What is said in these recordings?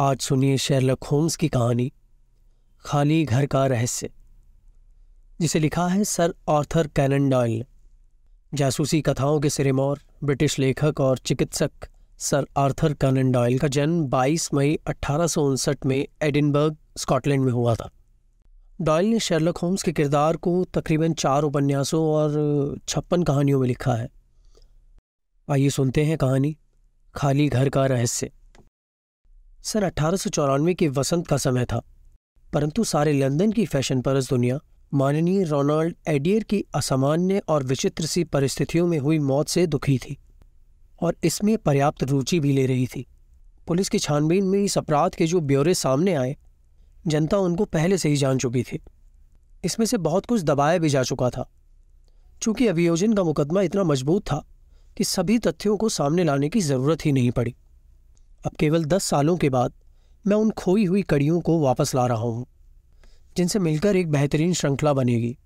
आज सुनिए शेरलक होम्स की कहानी, खाली घर का रहस्य, जिसे लिखा है सर आर्थर कैनन डॉयल ने। जासूसी कथाओं के सिरेमौर ब्रिटिश लेखक और चिकित्सक सर आर्थर कैनन डॉयल का जन्म 22 मई अठारह में एडिनबर्ग, स्कॉटलैंड में हुआ था। डॉयल ने शेरलक होम्स के किरदार को तकरीबन चार उपन्यासों और छप्पन कहानियों में लिखा है। आइए सुनते हैं कहानी, खाली घर का रहस्य। सन अठारह के वसंत का समय था। परंतु सारे लंदन की फ़ैशन परस दुनिया, माननीय रोनाल्ड एडियर की असामान्य और विचित्र सी परिस्थितियों में हुई मौत से दुखी थी और इसमें पर्याप्त रुचि भी ले रही थी। पुलिस की छानबीन में इस अपराध के जो ब्यौरे सामने आए, जनता उनको पहले से ही जान चुकी थी। इसमें से बहुत कुछ दबाया भी जा चुका था। चूँकि अभियोजन का मुकदमा इतना मज़बूत था कि सभी तथ्यों को सामने लाने की ज़रूरत ही नहीं पड़ी। अब केवल दस सालों के बाद मैं उन खोई हुई कड़ियों को वापस ला रहा हूँ, जिनसे मिलकर एक बेहतरीन श्रृंखला बनेगी।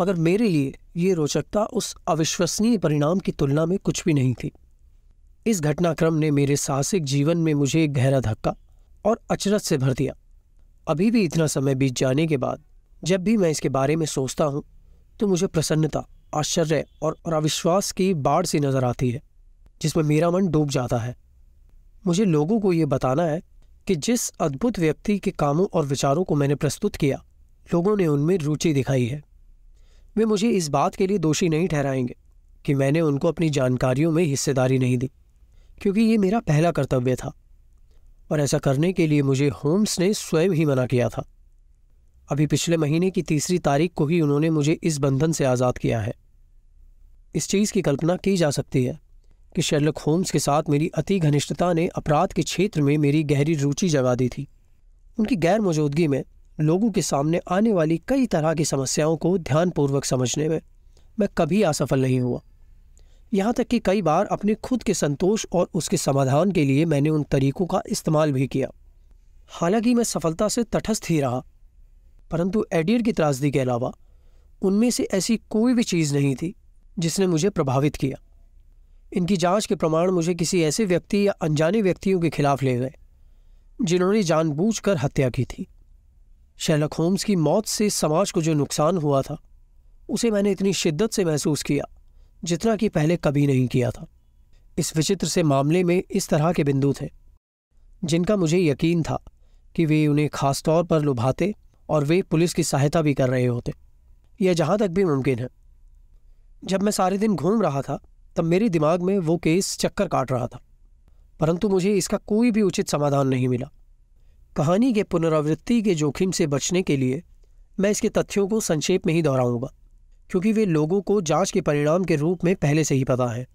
मगर मेरे लिए ये रोचकता उस अविश्वसनीय परिणाम की तुलना में कुछ भी नहीं थी। इस घटनाक्रम ने मेरे साहसिक जीवन में मुझे एक गहरा धक्का और अचरज से भर दिया। अभी भी इतना समय बीत जाने के बाद जब भी मैं इसके बारे में सोचता हूँ तो मुझे प्रसन्नता, आश्चर्य और अविश्वास की बाढ़ सी नज़र आती है, जिसमें मेरा मन डूब जाता है। मुझे लोगों को ये बताना है कि जिस अद्भुत व्यक्ति के कामों और विचारों को मैंने प्रस्तुत किया, लोगों ने उनमें रुचि दिखाई है। वे मुझे इस बात के लिए दोषी नहीं ठहराएँगे कि मैंने उनको अपनी जानकारियों में हिस्सेदारी नहीं दी, क्योंकि ये मेरा पहला कर्तव्य था और ऐसा करने के लिए मुझे होम्स ने स्वयं ही मना किया था। अभी पिछले महीने की तीसरी तारीख को ही उन्होंने मुझे इस बंधन से आज़ाद किया है। इस चीज़ की कल्पना की जा सकती है। कि शेरलक होम्स के साथ मेरी अति घनिष्ठता ने अपराध के क्षेत्र में मेरी गहरी रुचि जगा दी थी। उनकी गैर मौजूदगी में लोगों के सामने आने वाली कई तरह की समस्याओं को ध्यानपूर्वक समझने में मैं कभी असफल नहीं हुआ। यहाँ तक कि कई बार अपने खुद के संतोष और उसके समाधान के लिए मैंने उन तरीकों का इस्तेमाल भी किया। हालाँकि मैं सफलता से तटस्थ ही रहा, परंतु एडियर की त्रासदी के अलावा उनमें से ऐसी कोई भी चीज़ नहीं थी जिसने मुझे प्रभावित किया। इनकी जाँच के प्रमाण मुझे किसी ऐसे व्यक्ति या अनजाने व्यक्तियों के खिलाफ ले गए, जिन्होंने जानबूझकर हत्या की थी। शैलक होम्स की मौत से समाज को जो नुकसान हुआ था, उसे मैंने इतनी शिद्दत से महसूस किया, जितना कि पहले कभी नहीं किया था। इस विचित्र से मामले में इस तरह के बिंदु थे, जिनका मुझे यकीन था कि वे उन्हें खास तौर पर लुभाते और वे पुलिस की सहायता भी कर रहे होते। यह जहाँ तक भी मुमकिन है। जब मैं सारे दिन घूम रहा था तब मेरे दिमाग में वो केस चक्कर काट रहा था। परंतु मुझे इसका कोई भी उचित समाधान नहीं मिला। कहानी के पुनरावृत्ति के जोखिम से बचने के लिए मैं इसके तथ्यों को संक्षेप में ही दोहराऊँगा, क्योंकि वे लोगों को जाँच के परिणाम के रूप में पहले से ही पता है।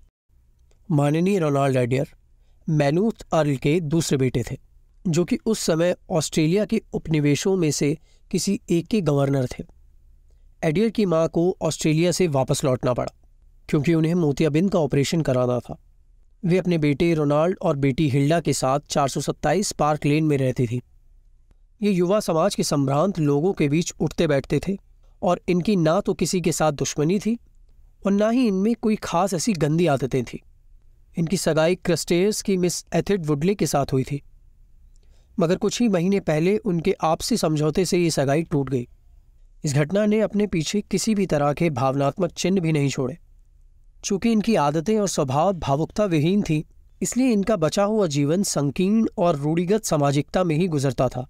माननीय रोनाल्ड एडियर मैनूथ अर्ल के दूसरे बेटे थे, जो कि उस समय ऑस्ट्रेलिया के उपनिवेशों में से किसी एक के गवर्नर थे। एडियर की माँ को ऑस्ट्रेलिया से वापस लौटना पड़ा। क्योंकि उन्हें मोतियाबिंद का ऑपरेशन कराना था। वे अपने बेटे रोनाल्ड और बेटी हिल्डा के साथ 427 पार्क लेन में रहती थी। ये युवा समाज के संभ्रांत लोगों के बीच उठते बैठते थे और इनकी ना तो किसी के साथ दुश्मनी थी और ना ही इनमें कोई खास ऐसी गंदी आदतें थीं। इनकी सगाई क्रस्टेयर्स की मिस एथिड वुडले के साथ हुई थी। मगर कुछ ही महीने पहले उनके आपसी समझौते से ये सगाई टूट गई। इस घटना ने अपने पीछे किसी भी तरह के भावनात्मक चिन्ह भी नहीं छोड़े। चूँकि इनकी आदतें और स्वभाव भावुकता विहीन थी, इसलिए इनका बचा हुआ जीवन संकीर्ण और रूढ़िगत सामाजिकता में ही गुजरता था।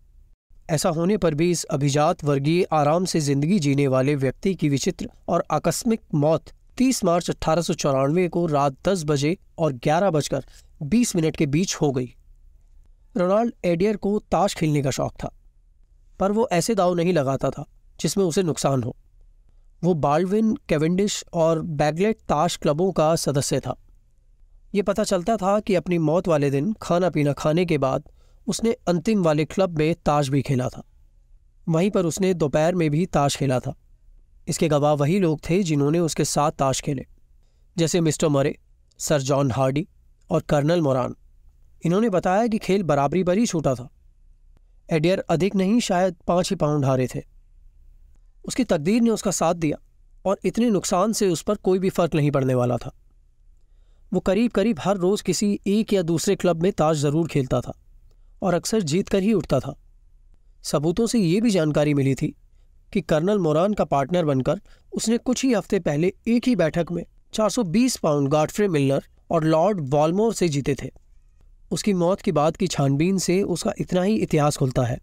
ऐसा होने पर भी इस अभिजात वर्गीय आराम से ज़िंदगी जीने वाले व्यक्ति की विचित्र और आकस्मिक मौत 30 मार्च अठारह को रात 10 बजे और ग्यारह बजकर 20 मिनट के बीच हो गई। रोनाल्ड एडियर को ताश खेलने का शौक था, पर वो ऐसे दाव नहीं लगाता था जिसमें उसे नुकसान हो। वो बाल्विन, केवेंडिश और बैगलेट ताश क्लबों का सदस्य था। ये पता चलता था कि अपनी मौत वाले दिन खाना पीना खाने के बाद उसने अंतिम वाले क्लब में ताश भी खेला था। वहीं पर उसने दोपहर में भी ताश खेला था। इसके गवाह वही लोग थे जिन्होंने उसके साथ ताश खेले, जैसे mister Murray, sir John Hardy और कर्नल मोरान। इन्होंने बताया कि खेल बराबरी पर ही छूटा था। एडियर अधिक नहीं, शायद पाँच ही पाउंड हारे थे। उसकी तकदीर ने उसका साथ दिया और इतने नुकसान से उस पर कोई भी फ़र्क नहीं पड़ने वाला था। वो करीब करीब हर रोज किसी एक या दूसरे क्लब में ताश ज़रूर खेलता था और अक्सर जीत कर ही उठता था। सबूतों से ये भी जानकारी मिली थी कि कर्नल मोरान का पार्टनर बनकर उसने कुछ ही हफ़्ते पहले एक ही बैठक में 420 पाउंड गार्डफ्रे मिलर और लॉर्ड वॉलमोर से जीते थे। उसकी मौत की बाद की छानबीन से उसका इतना ही इतिहास खुलता है।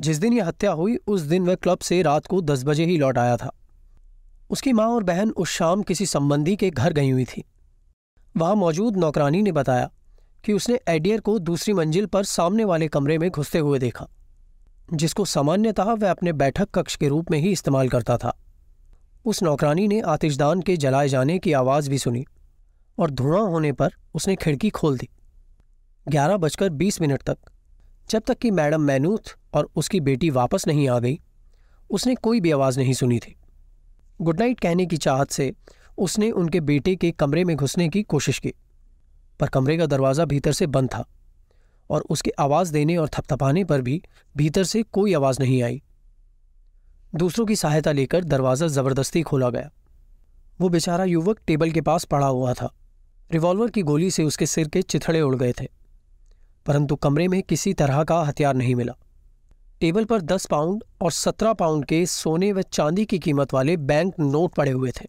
जिस दिन यह हत्या हुई, उस दिन वह क्लब से रात को दस बजे ही लौट आया था। उसकी माँ और बहन उस शाम किसी संबंधी के घर गई हुई थी। वहाँ मौजूद नौकरानी ने बताया कि उसने एडियर को दूसरी मंजिल पर सामने वाले कमरे में घुसते हुए देखा, जिसको सामान्यतः वह अपने बैठक कक्ष के रूप में ही इस्तेमाल करता था। उस नौकरानी ने आतिशदान के जलाए जाने की आवाज़ भी सुनी और धुआँ होने पर उसने खिड़की खोल दी। ग्यारह बजकर बीस मिनट तक, जब तक कि मैडम मैनूथ और उसकी बेटी वापस नहीं आ गई। उसने कोई भी आवाज़ नहीं सुनी थी। गुड नाइट कहने की चाहत से उसने उनके बेटे के कमरे में घुसने की कोशिश की, पर कमरे का दरवाज़ा भीतर से बंद था और उसके आवाज़ देने और थपथपाने पर भी भीतर से कोई आवाज़ नहीं आई। दूसरों की सहायता लेकर दरवाज़ा ज़बरदस्ती खोला गया। वो बेचारा युवक टेबल के पास पड़ा हुआ था। रिवॉल्वर की गोली से उसके सिर के चिथड़े उड़ गए थे, परंतु कमरे में किसी तरह का हथियार नहीं मिला। टेबल पर दस पाउंड और सत्रह पाउंड के सोने व चांदी की कीमत वाले बैंक नोट पड़े हुए थे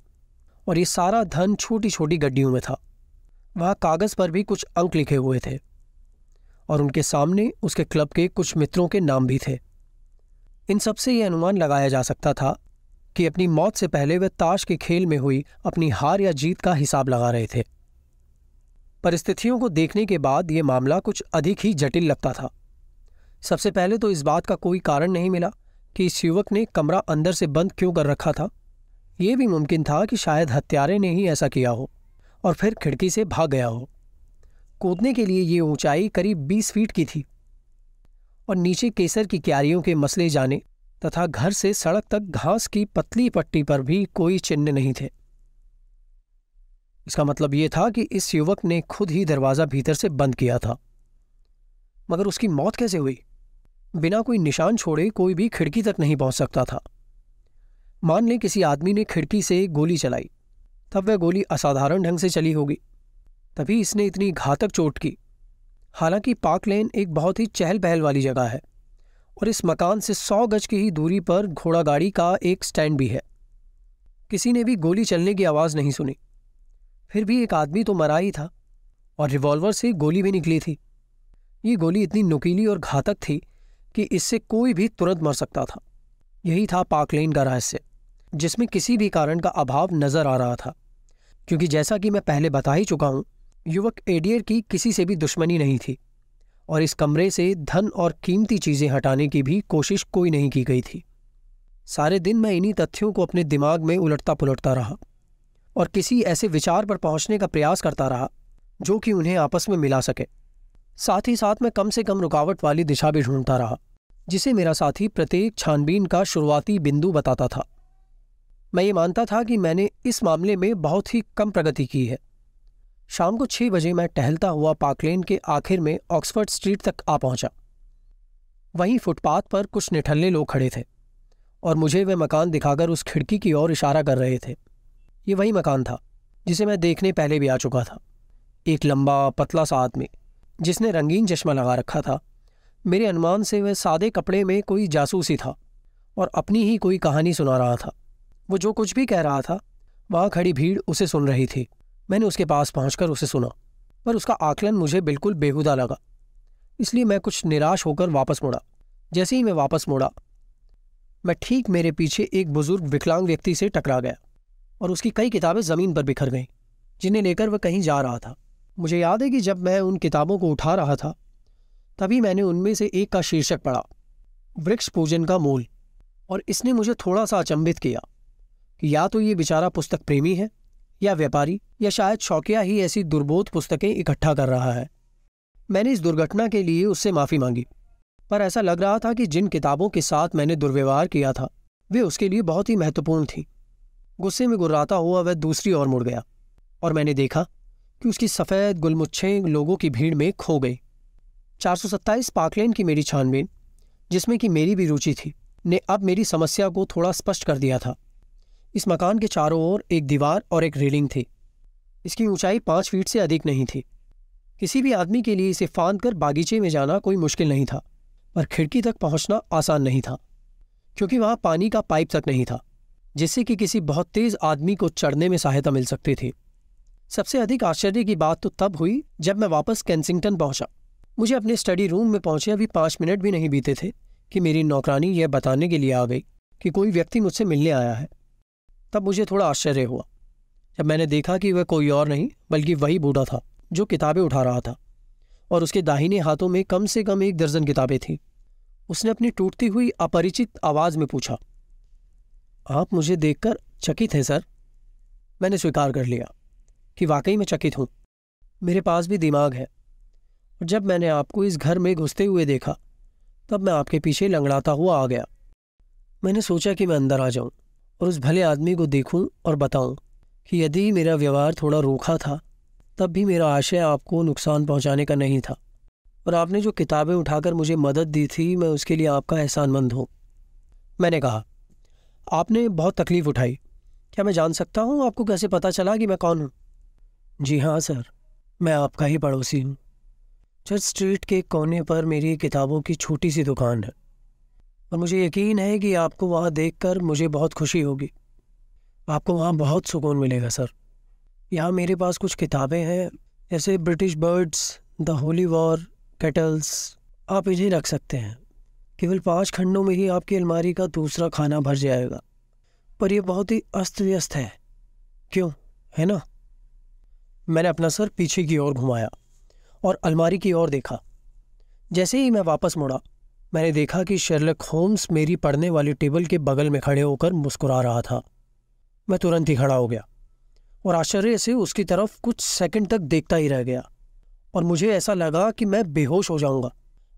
और ये सारा धन छोटी छोटी गड्डियों में था। वहाँ कागज़ पर भी कुछ अंक लिखे हुए थे और उनके सामने उसके क्लब के कुछ मित्रों के नाम भी थे। इन सबसे यह अनुमान लगाया जा सकता था कि अपनी मौत से पहले वे ताश के खेल में हुई अपनी हार या जीत का हिसाब लगा रहे थे। परिस्थितियों को देखने के बाद यह मामला कुछ अधिक ही जटिल लगता था। सबसे पहले तो इस बात का कोई कारण नहीं मिला कि इस युवक ने कमरा अंदर से बंद क्यों कर रखा था। यह भी मुमकिन था कि शायद हत्यारे ने ही ऐसा किया हो और फिर खिड़की से भाग गया हो। कूदने के लिए ये ऊंचाई करीब 20 फीट की थी और नीचे केसर की क्यारियों के मसले जाने तथा घर से सड़क तक घास की पतली पट्टी पर भी कोई चिन्ह नहीं थे। इसका मतलब यह था कि इस युवक ने खुद ही दरवाज़ा भीतर से बंद किया था। मगर उसकी मौत कैसे हुई? बिना कोई निशान छोड़े कोई भी खिड़की तक नहीं पहुँच सकता था। मान लें किसी आदमी ने खिड़की से गोली चलाई, तब वह गोली असाधारण ढंग से चली होगी। तभी इसने इतनी घातक चोट की। हालाँकि पार्क लेन एक बहुत ही चहल पहल वाली जगह है और इस मकान से सौ गज की ही दूरी पर घोड़ा गाड़ी का एक स्टैंड भी है। किसी ने भी गोली चलने की आवाज़ नहीं सुनी। फिर भी एक आदमी तो मरा ही था और रिवॉल्वर से गोली भी निकली थी। ये गोली इतनी नुकीली और घातक थी कि इससे कोई भी तुरंत मर सकता था। यही था पार्कलेन का रहस्य, जिसमें किसी भी कारण का अभाव नज़र आ रहा था। क्योंकि जैसा कि मैं पहले बता ही चुका हूँ, युवक एडियर की किसी से भी दुश्मनी नहीं थी, और इस कमरे से धन और कीमती चीज़ें हटाने की भी कोशिश कोई नहीं की गई थी। सारे दिन मैं इन्हीं तथ्यों को अपने दिमाग में उलटता पुलटता रहा, और किसी ऐसे विचार पर पहुँचने का प्रयास करता रहा, जो कि उन्हें आपस में मिला सके। साथ ही साथ मैं कम से कम रुकावट वाली दिशा भी ढूंढता रहा। जिसे मेरा साथी प्रत्येक छानबीन का शुरुआती बिंदु बताता था। मैं ये मानता था कि मैंने इस मामले में बहुत ही कम प्रगति की है। शाम को छह बजे मैं टहलता हुआ पार्कलेन के आखिर में ऑक्सफर्ड स्ट्रीट तक आ पहुँचा। वहीं फुटपाथ पर कुछ निठल्ले लोग खड़े थे और मुझे वे मकान दिखाकर उस खिड़की की ओर इशारा कर रहे थे। ये वही मकान था, जिसे मैं देखने पहले भी आ चुका था। एक लंबा, पतला सा आदमी, जिसने रंगीन चश्मा लगा रखा था। मेरे अनुमान से वह सादे कपड़े में कोई जासूसी था और अपनी ही कोई कहानी सुना रहा था। वो जो कुछ भी कह रहा था, वहाँ खड़ी भीड़ उसे सुन रही थी। मैंने उसके पास पहुंचकर उसे सुना, पर उसका आकलन मुझे बिल्कुल बेहुदा लगा। इसलिए मैं कुछ निराश होकर वापस मुड़ा। जैसे ही मैं वापस मुड़ा, मैं ठीक मेरे पीछे एक बुज़ुर्ग विकलांग व्यक्ति से टकरा गया और उसकी कई किताबें ज़मीन पर बिखर गईं, जिन्हें लेकर वह कहीं जा रहा था। मुझे याद है कि जब मैं उन किताबों को उठा रहा था तभी मैंने उनमें से एक का शीर्षक पढ़ा। वृक्ष पूजन का मूल। और इसने मुझे थोड़ा सा अचंभित किया कि या तो ये बेचारा पुस्तक प्रेमी है, या व्यापारी, या शायद शौकिया ही ऐसी दुर्बोध पुस्तकें इकट्ठा कर रहा है। मैंने इस दुर्घटना के लिए उससे माफ़ी मांगी। पर ऐसा लग रहा था कि जिन किताबों के साथ मैंने दुर्व्यवहार किया था, वे उसके लिए बहुत ही महत्वपूर्ण थी। गुस्से में गुर्राता हुआ वह दूसरी ओर मुड़ गया और मैंने देखा कि उसकी सफ़ेद, गुलमुच्छे लोगों की भीड़ में खो गई। चार सौ सत्ताईस पाकलेन की मेरी छानबीन, जिसमें कि मेरी भी रुचि थी, ने अब मेरी समस्या को थोड़ा स्पष्ट कर दिया था। इस मकान के चारों ओर एक दीवार और एक रेलिंग थी। इसकी ऊंचाई पाँच फीट से अधिक नहीं थी। किसी भी आदमी के लिए इसे फांद कर बागीचे में जाना कोई मुश्किल नहीं था, पर खिड़की तक पहुँचना आसान नहीं था, क्योंकि वहाँ पानी का पाइप तक नहीं था, जिससे कि किसी बहुत तेज आदमी को चढ़ने में सहायता मिल सकती थी। सबसे अधिक आश्चर्य की बात तो तब हुई जब मैं वापस कैंसिंगटन पहुँचा। मुझे अपने स्टडी रूम में पहुँचे, अभी पाँच मिनट भी नहीं बीते थे कि मेरी नौकरानी यह बताने के लिए आ गई कि कोई व्यक्ति मुझसे मिलने आया है। तब मुझे थोड़ा आश्चर्य हुआ। जब मैंने देखा कि वह कोई और नहीं, बल्कि वही बूढ़ा था, जो किताबें उठा रहा था, और उसके दाहिने हाथों में कम से कम एक दर्जन किताबें थीं। उसने अपनी टूटती हुई अपरिचित आवाज़ में पूछा, आप मुझे देखकर चकित हैं, सर? मैंने स्वीकार कर लिया कि वाकई मैं चकित हूँ। मेरे पास भी दिमाग है। और जब मैंने आपको इस घर में घुसते हुए देखा, तब मैं आपके पीछे लंगड़ाता हुआ आ गया। मैंने सोचा कि मैं अंदर आ जाऊँ और उस भले आदमी को देखूँ और बताऊँ कि यदि मेरा व्यवहार थोड़ा रूखा था, तब भी मेरा आशय आपको नुकसान पहुँचाने का नहीं था। और आपने जो किताबें उठाकर मुझे मदद दी थी, मैं उसके लिए आपका एहसानमंद हूँ। मैंने कहा, आपने बहुत तकलीफ़ उठाई। क्या मैं जान सकता हूँ? आपको कैसे पता चला कि मैं कौन हूँ? जी हाँ सर। मैं आपका ही पड़ोसी हूँ। चर्च स्ट्रीट के कोने पर मेरी किताबों की छोटी सी दुकान है। और मुझे यकीन है कि आपको वहाँ देखकर मुझे बहुत खुशी होगी। आपको वहाँ बहुत सुकून मिलेगा, सर। यहाँ मेरे पास कुछ किताबें हैं, जैसे British Birds, the Holy War, Catullus. आप इन्हें रख सकते हैं। केवल पाँच खंडों में ही आपकी अलमारी का दूसरा खाना भर जाएगा। पर यह बहुत ही अस्त व्यस्त है। क्यों? है ना? मैंने अपना सर पीछे की ओर घुमाया। और अलमारी की ओर देखा। जैसे ही मैं वापस मुड़ा, मैंने देखा कि शेरलक होम्स मेरी पढ़ने वाली टेबल के बगल में खड़े होकर मुस्कुरा रहा था। मैं तुरंत ही खड़ा हो गया और आश्चर्य से उसकी तरफ़ कुछ सेकंड तक देखता ही रह गया और मुझे ऐसा लगा कि मैं बेहोश हो जाऊँगा।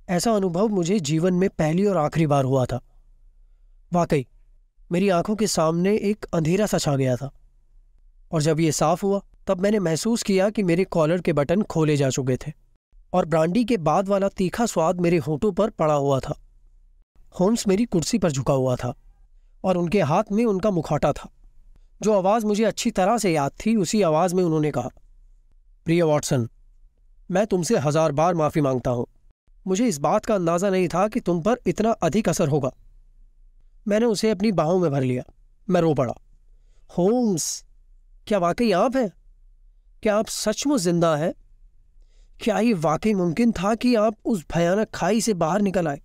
ऐसा अनुभव मुझे जीवन में पहली और आखिरी बार हुआ था। वाकई, मेरी आँखों के सामने एक अंधेरा सा छा गया था और जब ये साफ़ हुआ तब मैंने महसूस किया कि मेरे कॉलर के बटन खोले जा चुके थे और ब्रांडी के बाद वाला तीखा स्वाद मेरे होठों पर पड़ा हुआ था। होम्स मेरी कुर्सी पर झुका हुआ था और उनके हाथ में उनका मुखौटा था। जो आवाज़ मुझे अच्छी तरह से याद थी, उसी आवाज़ में उन्होंने कहा, प्रिय वॉटसन, मैं तुमसे हज़ार बार माफ़ी माँगता हूँ। मुझे इस बात का अंदाज़ा नहीं था कि तुम पर इतना अधिक असर होगा। मैंने उसे अपनी बाहों में भर लिया। मैं रो पड़ा। होम्स, क्या वाकई आप हैं? क्या आप सचमुच ज़िंदा हैं? क्या ये वाकई मुमकिन था कि आप उस भयानक खाई से बाहर निकल आए?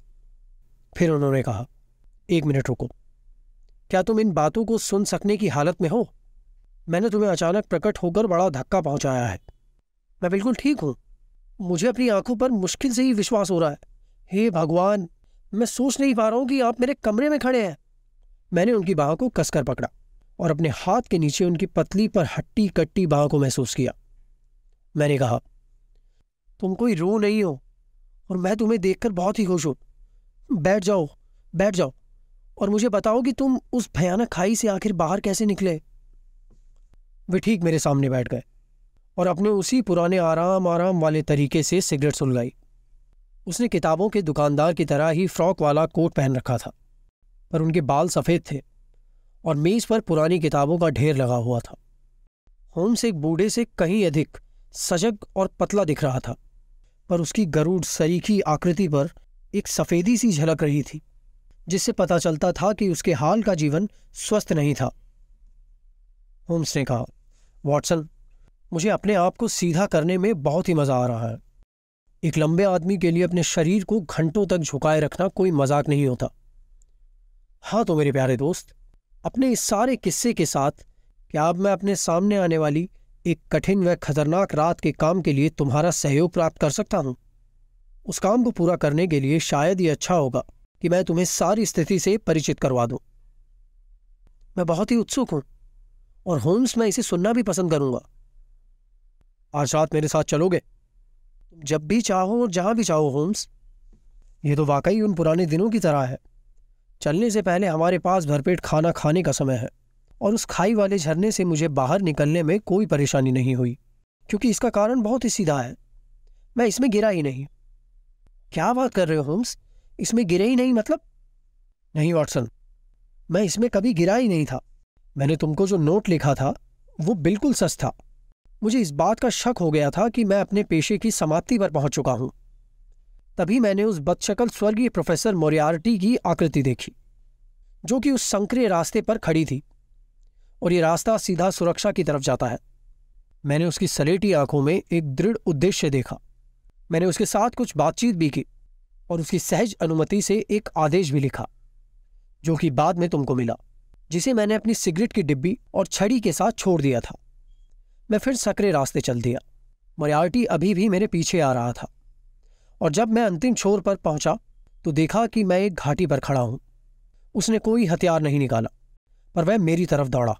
फिर उन्होंने कहा, एक मिनट रुको। क्या तुम इन बातों को सुन सकने की हालत में हो? मैंने तुम्हें अचानक प्रकट होकर बड़ा धक्का पहुँचाया है। मैं बिल्कुल ठीक हूँ। मुझे अपनी आँखों पर मुश्किल से ही विश्वास हो रहा है। हे भगवान, मैं सोच नहीं पा रहा हूँ कि आप मेरे कमरे में खड़े हैं। मैंने उनकी बाह को कसकर पकड़ा। और अपने हाथ के नीचे उनकी पतली पर हट्टी कट्टी बाह को महसूस किया। मैंने कहा, तुम कोई रो नहीं हो और मैं तुम्हें देखकर बहुत ही खुश हूँ। बैठ जाओ बैठ जाओ और मुझे बताओ कि तुम उस भयानक खाई से आखिर बाहर कैसे निकले। वे ठीक मेरे सामने बैठ गए और अपने उसी पुराने आराम आराम वाले तरीके से सिगरेट सुलगाई। उसने किताबों के दुकानदार की तरह ही फ्रॉक वाला कोट पहन रखा था, पर उनके बाल सफ़ेद थे। और मेज पर पुरानी किताबों का ढेर लगा हुआ था। होम्स एक बूढ़े से कहीं अधिक सजग और पतला दिख रहा था, पर उसकी गरुड़ सरीखी आकृति पर एक सफेदी सी झलक रही थी, जिससे पता चलता था कि उसके हाल का जीवन स्वस्थ नहीं था। होम्स ने कहा, वॉटसन, मुझे अपने आप को सीधा करने में बहुत ही मज़ा आ रहा है। एक लंबे आदमी के लिए अपने शरीर को घंटों तक झुकाए रखना कोई मज़ाक नहीं होता। हाँ तो मेरे प्यारे दोस्त अपने इस सारे किस्से के साथ, क्या अब मैं अपने सामने आने वाली एक कठिन व खतरनाक रात के काम के लिए तुम्हारा सहयोग प्राप्त कर सकता हूँ? उस काम को पूरा करने के लिए शायद ये अच्छा होगा कि मैं तुम्हें सारी स्थिति से परिचित करवा दूँ। मैं बहुत ही उत्सुक हूँ और होम्स मैं इसे सुनना भी पसंद करूँगा। आज रात मेरे साथ चलोगे? जब भी चाहो और जहाँ भी चाहो होम्स। ये तो वाकई उन पुराने दिनों की तरह है। चलने से पहले हमारे पास भरपेट खाना खाने का समय है, और उस खाई वाले झरने से मुझे बाहर निकलने में कोई परेशानी नहीं हुई, क्योंकि इसका कारण बहुत ही सीधा है। मैं इसमें गिरा ही नहीं। क्या बात कर रहे हो, होम्स? इसमें गिरे ही नहीं मतलब? नहीं, वॉटसन, मैं इसमें कभी गिरा ही नहीं था। मैंने तुमको जो नोट लिखा था, वो बिल्कुल सच था। मुझे इस बात का शक हो गया था कि मैं अपने पेशे की समाप्ति पर पहुँच चुका हूँ। तभी मैंने उस बदशकल स्वर्गीय प्रोफेसर मोरियार्टी की आकृति देखी, जो कि उस संक्रिय रास्ते पर खड़ी थी, और ये रास्ता सीधा सुरक्षा की तरफ़ जाता है। मैंने उसकी सलेटी आँखों में एक दृढ़ उद्देश्य देखा। मैंने उसके साथ कुछ बातचीत भी की, और उसकी सहज अनुमति से एक आदेश भी लिखा, जो कि बाद में तुमको मिला, जिसे मैंने अपनी सिगरेट की डिब्बी और छड़ी के साथ छोड़ दिया था। मैं फिर सकरे रास्ते चल दिया। मोरियार्टी अभी भी मेरे पीछे आ रहा था। और जब मैं अंतिम छोर पर पहुँचा तो देखा कि मैं एक घाटी पर खड़ा हूँ। उसने कोई हथियार नहीं निकाला, पर वह मेरी तरफ़ दौड़ा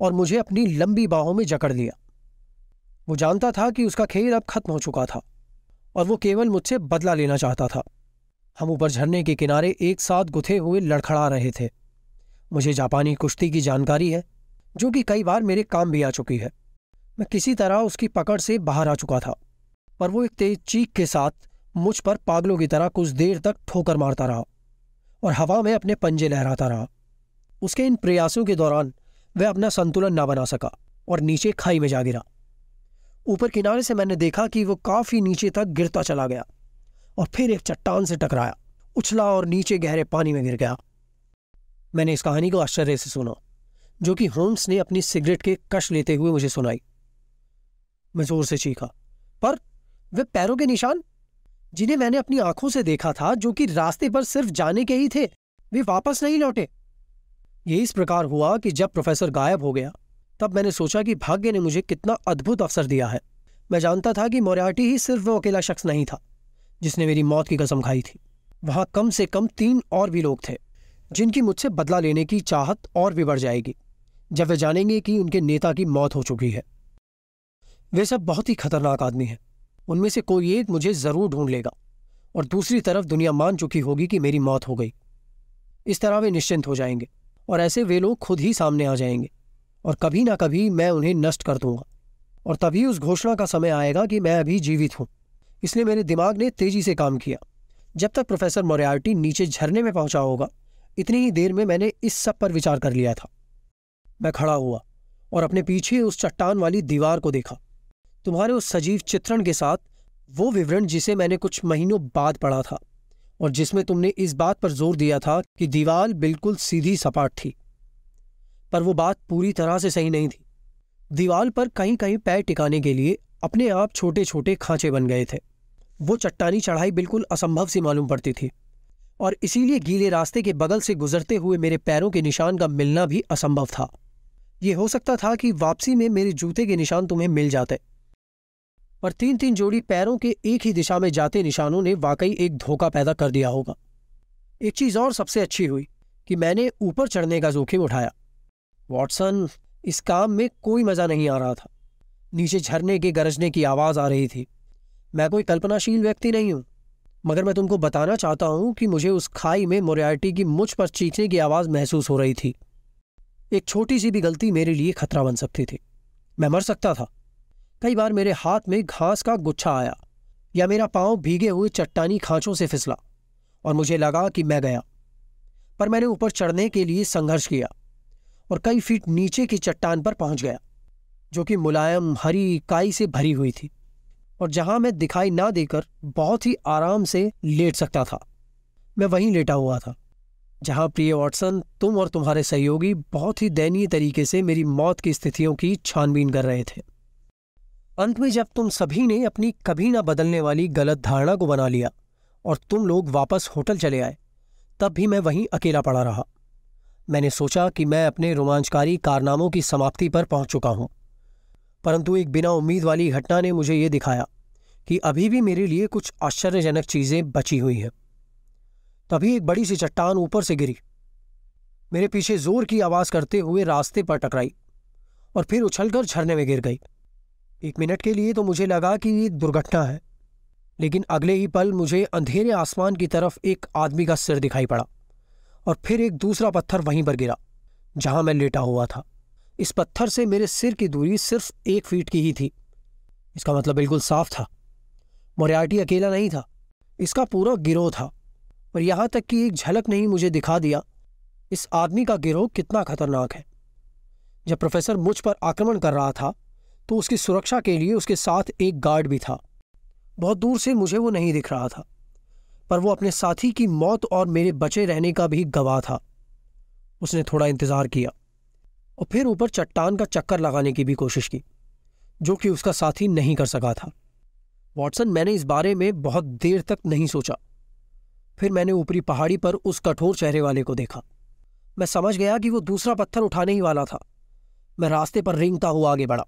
और मुझे अपनी लंबी बाहों में जकड़ लिया। वो जानता था कि उसका खेल अब खत्म हो चुका था और वो केवल मुझसे बदला लेना चाहता था। हम ऊपर झरने के किनारे एक साथ गुथे हुए लड़खड़ा रहे थे। मुझे जापानी कुश्ती की जानकारी है, जो कि कई बार मेरे काम भी आ चुकी है। मैं किसी तरह उसकी पकड़ से बाहर आ चुका था, पर वो एक तेज चीख के साथ मुझ पर पागलों की तरह कुछ देर तक ठोकर मारता रहा और हवा में अपने पंजे लहराता रहा। उसके इन प्रयासों के दौरान वह अपना संतुलन ना बना सका और नीचे खाई में जा गिरा। ऊपर किनारे से मैंने देखा कि वो काफ़ी नीचे तक गिरता चला गया और फिर एक चट्टान से टकराया, उछला और नीचे गहरे पानी में गिर गया। मैंने इस कहानी को आश्चर्य से सुना, जो कि होम्स ने अपनी सिगरेट के कश लेते हुए मुझे सुनाई। मैं ज़ोर से चीखा, पर वे पैरों के निशान जिन्हें मैंने अपनी आँखों से देखा था, जो कि रास्ते पर सिर्फ़ जाने के ही थे, वे वापस नहीं लौटे। ये इस प्रकार हुआ कि जब प्रोफेसर गायब हो गया, तब मैंने सोचा कि भाग्य ने मुझे कितना अद्भुत अवसर दिया है। मैं जानता था कि मोरियार्टी ही सिर्फ़ वो अकेला शख्स नहीं था, जिसने मेरी मौत की कसम खाई थी। वहाँ कम से कम तीन और भी लोग थे, जिनकी मुझसे बदला लेने की चाहत और भी बढ़ जाएगी, जब वे जानेंगे कि उनके नेता की मौत हो चुकी है। वे सब बहुत ही खतरनाक आदमी हैं। उनमें से कोई एक मुझे ज़रूर ढूंढ लेगा। और दूसरी तरफ़ दुनिया मान चुकी होगी कि मेरी मौत हो गई। इस तरह वे निश्चिंत हो जाएँगे, और ऐसे वे लोग खुद ही सामने आ जाएँगे, और कभी ना कभी मैं उन्हें नष्ट कर दूँगा। और तभी उस घोषणा का समय आएगा कि मैं अभी जीवित हूँ। इसलिए मेरे दिमाग ने तेज़ी से काम किया। जब तक प्रोफेसर मोरियार्टी नीचे झरने में पहुँचा होगा, इतनी ही देर में मैंने इस सब पर विचार कर लिया था। मैं खड़ा हुआ और अपने पीछे उस चट्टान वाली दीवार को देखा। तुम्हारे उस सजीव चित्रण के साथ वो विवरण जिसे मैंने कुछ महीनों बाद पढ़ा था और जिसमें तुमने इस बात पर ज़ोर दिया था कि दीवार बिल्कुल सीधी सपाट थी। पर वो बात पूरी तरह से सही नहीं थी। दीवार पर कहीं कहीं पैर टिकाने के लिए अपने आप छोटे छोटे खांचे बन गए थे। वो चट्टानी चढ़ाई बिल्कुल असंभव सी मालूम पड़ती थी और इसीलिए गीले रास्ते के बगल से गुजरते हुए मेरे पैरों के निशान का मिलना भी असंभव था। ये हो सकता था कि वापसी में मेरे जूते के निशान तुम्हें मिल जाते। पर तीन तीन जोड़ी पैरों के एक ही दिशा में जाते निशानों ने वाकई एक धोखा पैदा कर दिया होगा। एक चीज़ और सबसे अच्छी हुई कि मैंने ऊपर चढ़ने का जोखिम उठाया। वॉटसन, इस काम में कोई मज़ा नहीं आ रहा था। नीचे झरने के गरजने की आवाज़ आ रही थी। मैं कोई कल्पनाशील व्यक्ति नहीं हूँ, मगर मैं तुमको बताना चाहता हूँ कि मुझे उस खाई में मोरियार्टी की मुझ पर चीखने की आवाज़ महसूस हो रही थी। एक छोटी सी भी गलती मेरे लिए खतरा बन सकती थी। मैं मर सकता था। कई बार मेरे हाथ में घास का गुच्छा आया या मेरा पाँव भीगे हुए चट्टानी खांचों से फिसला और मुझे लगा कि मैं गया। पर मैंने ऊपर चढ़ने के लिए संघर्ष किया और कई फीट नीचे की चट्टान पर पहुँच गया, जो कि मुलायम, हरी काई से भरी हुई थी और जहाँ मैं दिखाई ना देकर बहुत ही आराम से लेट सकता था। मैं वहीं लेटा हुआ था, जहाँ प्रिय वॉटसन, तुम और तुम्हारे सहयोगी बहुत ही दयनीय तरीके से मेरी मौत की स्थितियों की छानबीन कर रहे थे। अंत में जब तुम सभी ने अपनी कभी ना बदलने वाली गलत धारणा को बना लिया और तुम लोग वापस होटल चले आए, तब भी मैं वहीं अकेला पड़ा रहा। मैंने सोचा कि मैं अपने रोमांचकारी कारनामों की समाप्ति पर पहुँच चुका हूँ, परंतु एक बिना उम्मीद वाली घटना ने मुझे ये दिखाया कि अभी भी मेरे लिए कुछ आश्चर्यजनक चीज़ें बची हुई हैं। तभी एक बड़ी सी चट्टान ऊपर से गिरी। मेरे पीछे ज़ोर की आवाज़ करते हुए रास्ते पर टकराई और फिर उछलकर झरने में गिर गई। एक मिनट के लिए तो मुझे लगा कि ये दुर्घटना है, लेकिन अगले ही पल मुझे अंधेरे आसमान की तरफ़ एक आदमी का सिर दिखाई पड़ा और फिर एक दूसरा पत्थर वहीं पर गिरा, जहाँ मैं लेटा हुआ था। इस पत्थर से मेरे सिर की दूरी सिर्फ़ एक फीट की ही थी। इसका मतलब बिल्कुल साफ़ था। मोरियार्टी अकेला नहीं था। इसका पूरा गिरोह था और यहाँ तक कि एक झलक नहीं मुझे दिखा दिया, इस आदमी का गिरोह कितना खतरनाक है। जब प्रोफेसर मुझ पर आक्रमण कर रहा था तो उसकी सुरक्षा के लिए उसके साथ एक गार्ड भी था। बहुत दूर से मुझे वो नहीं दिख रहा था, पर वो अपने साथी की मौत और मेरे बचे रहने का भी गवाह था। उसने थोड़ा इंतज़ार किया और फिर ऊपर चट्टान का चक्कर लगाने की भी कोशिश की, जो कि उसका साथी नहीं कर सका था। वॉटसन, मैंने इस बारे में बहुत देर तक नहीं सोचा। फिर मैंने ऊपरी पहाड़ी पर उस कठोर चेहरे वाले को देखा। मैं समझ गया कि वो दूसरा पत्थर उठाने ही वाला था। मैं रास्ते पर रेंगता हुआ आगे बढ़ा।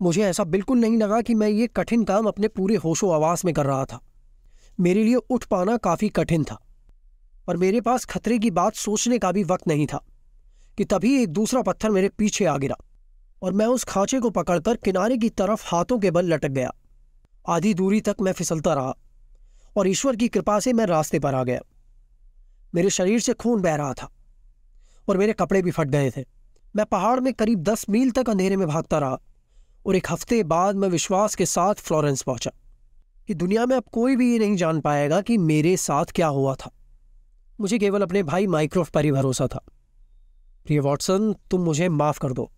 मुझे ऐसा बिल्कुल नहीं लगा कि मैं ये कठिन काम अपने पूरे होशो आवास में कर रहा था। मेरे लिए उठ पाना काफ़ी कठिन था, पर मेरे पास खतरे की बात सोचने का भी वक्त नहीं था कि तभी एक दूसरा पत्थर मेरे पीछे आ गिरा और मैं उस खांचे को पकड़कर किनारे की तरफ़ हाथों के बल लटक गया। आधी दूरी तक मैं फिसलता रहा और ईश्वर की कृपा से मैं रास्ते पर आ गया। मेरे शरीर से खून बह रहा था और मेरे कपड़े भी फट गए थे। मैं पहाड़ में करीब दस मील तक अंधेरे में भागता रहा और एक हफ़्ते बाद मैं विश्वास के साथ फ्लोरेंस पहुँचा। कि दुनिया में अब कोई भी ये नहीं जान पाएगा कि मेरे साथ क्या हुआ था। मुझे केवल अपने भाई माइक्रोफ पर ही भरोसा था। प्रिय वॉटसन, तुम मुझे माफ़ कर दो,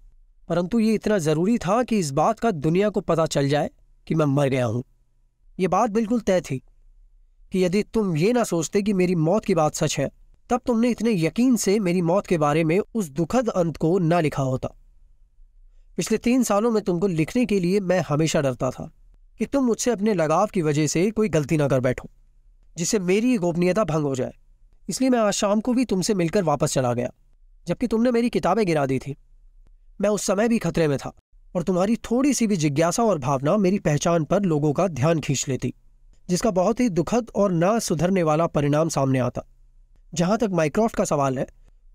परंतु ये इतना ज़रूरी था कि इस बात का दुनिया को पता चल जाए कि मैं मर गया हूँ। यह बात बिल्कुल तय थी कि यदि तुम ये ना सोचते कि मेरी मौत की बात सच है, तब तुमने इतने यकीन से मेरी मौत के बारे में उस दुखद अंत को ना लिखा होता। पिछले तीन सालों में तुमको लिखने के लिए मैं हमेशा डरता था कि तुम मुझसे अपने लगाव की वजह से कोई गलती ना कर बैठो, जिससे मेरी गोपनीयता भंग हो जाए। इसलिए मैं आज शाम को भी तुमसे मिलकर वापस चला गया, जबकि तुमने मेरी किताबें गिरा दी थी। मैं उस समय भी खतरे में था और तुम्हारी थोड़ी सी भी जिज्ञासा और भावना मेरी पहचान पर लोगों का ध्यान खींच लेती, जिसका बहुत ही दुखद और ना सुधरने वाला परिणाम सामने आता। जहाँ तक माइक्रोफ्ट का सवाल है,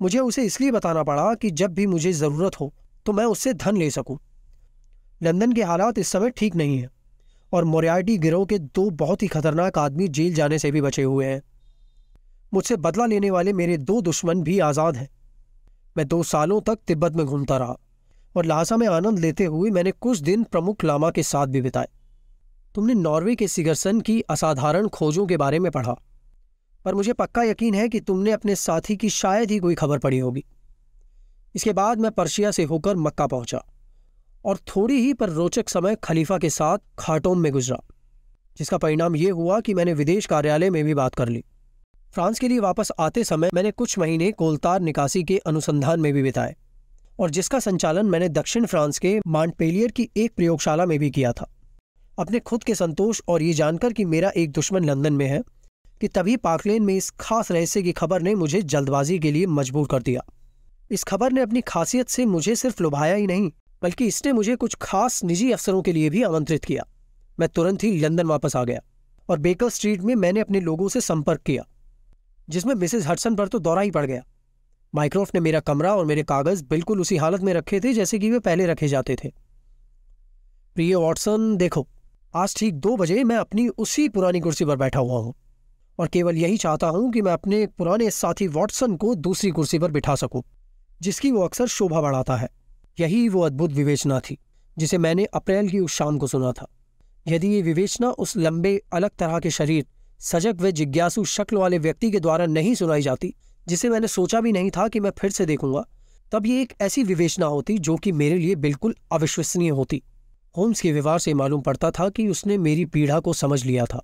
मुझे उसे इसलिए बताना पड़ा कि जब भी मुझे ज़रूरत हो तो मैं उससे धन ले सकूँ। लंदन के हालात इस समय ठीक नहीं है, और मोरियार्टी गिरोह के दो बहुत ही खतरनाक आदमी जेल जाने से भी बचे हुए हैं। मुझसे बदला लेने वाले मेरे दो दुश्मन भी आज़ाद हैं। मैं दो सालों तक तिब्बत में घूमता रहा, और लहासा में आनंद लेते हुए मैंने कुछ दिन प्रमुख लामा के साथ भी बिताए। तुमने नॉर्वे के सिगरसन की असाधारण खोजों के बारे में पढ़ा, पर मुझे पक्का यकीन है कि तुमने अपने साथी की शायद ही कोई खबर पड़ी होगी। इसके बाद मैं पर्शिया से होकर मक्का पहुँचा और थोड़ी ही पर रोचक समय खलीफा के साथ खाटोम में गुजरा, जिसका परिणाम यह हुआ कि मैंने विदेश कार्यालय में भी बात कर ली। फ्रांस के लिए वापस आते समय मैंने कुछ महीने कोलतार निकासी के अनुसंधान में भी बिताए और जिसका संचालन मैंने दक्षिण फ्रांस के मांटपेलियर की एक प्रयोगशाला में भी किया था। अपने खुद के संतोष और ये जानकर कि मेरा एक दुश्मन लंदन में है कि तभी पाकलेन में इस खास रहस्य की खबर ने मुझे जल्दबाजी के लिए मजबूर कर दिया। इस खबर ने अपनी खासियत से मुझे सिर्फ़ लुभाया ही नहीं, बल्कि इसने मुझे कुछ खास निजी अफसरों के लिए भी आमंत्रित किया। मैं तुरंत ही लंदन वापस आ गया और बेकर स्ट्रीट में मैंने अपने लोगों से संपर्क किया, जिसमें मिसेज हडसन पर तो दौरा ही पड़ गया। माइक्रोफ ने मेरा कमरा और मेरे कागज़ बिल्कुल उसी हालत में रखे थे, जैसे कि वे पहले रखे जाते थे। प्रिय वॉटसन, देखो, आज ठीक दो बजे मैं अपनी उसी पुरानी कुर्सी पर बैठा हुआ हूँ और केवल यही चाहता हूँ कि मैं अपने पुराने साथी वॉटसन को दूसरी कुर्सी पर बिठा सकूँ। जिसकी वो अक्सर शोभा बढ़ाता है। यही वो अद्भुत विवेचना थी, जिसे मैंने अप्रैल की उस शाम को सुना था। यदि ये विवेचना उस लंबे, अलग तरह के शरीर, सजग व जिज्ञासु शक्ल वाले व्यक्ति के द्वारा नहीं सुनाई जाती, जिसे मैंने सोचा भी नहीं था कि मैं फिर से देखूँगा, तब ये एक ऐसी विवेचना होती जो कि मेरे लिए बिल्कुल अविश्वसनीय होती। होम्स के व्यवहार से मालूम पड़ता था कि उसने मेरी पीड़ा को समझ लिया था,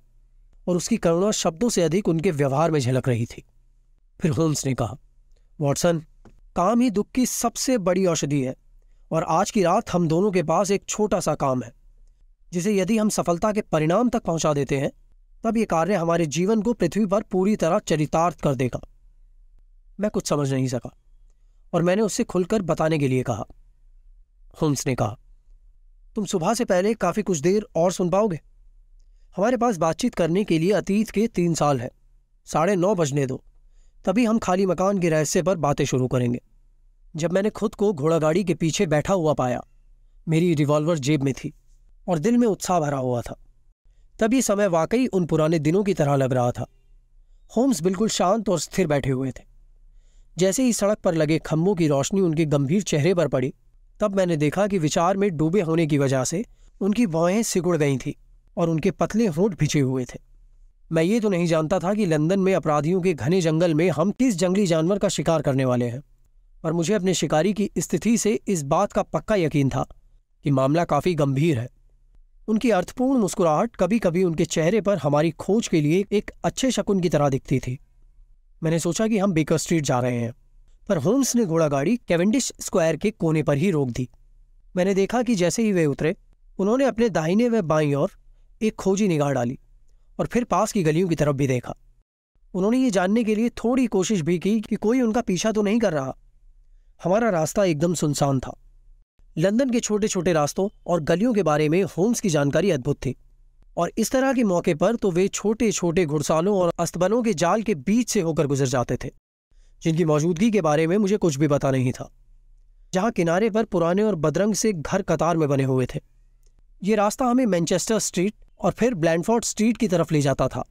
और उसकी करुणा शब्दों से अधिक उनके व्यवहार में झलक रही थी। फिर होम्स ने कहा, वॉटसन काम ही दुख की सबसे बड़ी औषधि है, और आज की रात हम दोनों के पास एक छोटा सा काम है, जिसे यदि हम सफलता के परिणाम तक पहुँचा देते हैं, तब यह कार्य हमारे जीवन को पृथ्वी पर पूरी तरह चरितार्थ कर देगा। मैं कुछ समझ नहीं सका, और मैंने उससे खुलकर बताने के लिए कहा। होम्स ने कहा, तुम सुबह से पहले काफ़ी कुछ देर और सुन पाओगे? हमारे पास बातचीत करने के लिए अतीत के तीन साल है, साढ़े नौ बजने दो। तभी हम खाली मकान के रहस्य पर बातें शुरू करेंगे। जब मैंने खुद को घोड़ागाड़ी के पीछे बैठा हुआ पाया, मेरी रिवॉल्वर जेब में थी और दिल में उत्साह भरा हुआ था। ये समय वाकई उन पुराने दिनों की तरह लग रहा था। होम्स बिल्कुल शांत और स्थिर बैठे हुए थे। जैसे ही सड़क पर लगे खम्भों की रोशनी उनके गंभीर चेहरे पर पड़ी, तब मैंने देखा कि विचार में डूबे होने की वजह से उनकी भौहें सिकुड़ गई थी और उनके पतले होंठ भिजे हुए थे। मैं ये तो नहीं जानता था कि लंदन में अपराधियों के घने जंगल में हम किस जंगली जानवर का शिकार करने वाले हैं। पर मुझे अपने शिकारी की स्थिति से इस बात का पक्का यकीन था कि मामला काफ़ी गंभीर है। उनकी अर्थपूर्ण मुस्कुराहट कभी कभी उनके चेहरे पर हमारी खोज के लिए एक अच्छे शकुन की तरह दिखती थी। मैंने सोचा कि हम बेकर स्ट्रीट जा रहे हैं, पर होम्स ने घोड़ा गाड़ी केवेंडिश स्क्वायर के कोने पर ही रोक दी। मैंने देखा कि जैसे ही वे उतरे, उन्होंने अपने दाहिने व बाई ओर एक खोजी निगाह डाली। और फिर पास की गलियों की तरफ़ भी देखा। उन्होंने ये जानने के लिए थोड़ी कोशिश भी की कि कोई उनका पीछा तो नहीं कर रहा। हमारा रास्ता एकदम सुनसान था। लंदन के छोटे छोटे रास्तों और गलियों के बारे में होम्स की जानकारी अद्भुत थी। और इस तरह के मौके पर तो वे छोटे छोटे घुड़सालों और अस्तबलों के जाल के बीच से होकर गुजर जाते थे, जिनकी मौजूदगी के बारे में मुझे कुछ भी पता नहीं था, जहाँ किनारे पर पुराने और बदरंग से घर कतार में बने हुए थे। ये रास्ता हमें मैनचेस्टर स्ट्रीट और फिर ब्लैंडफोर्ड स्ट्रीट की तरफ़ ले जाता था।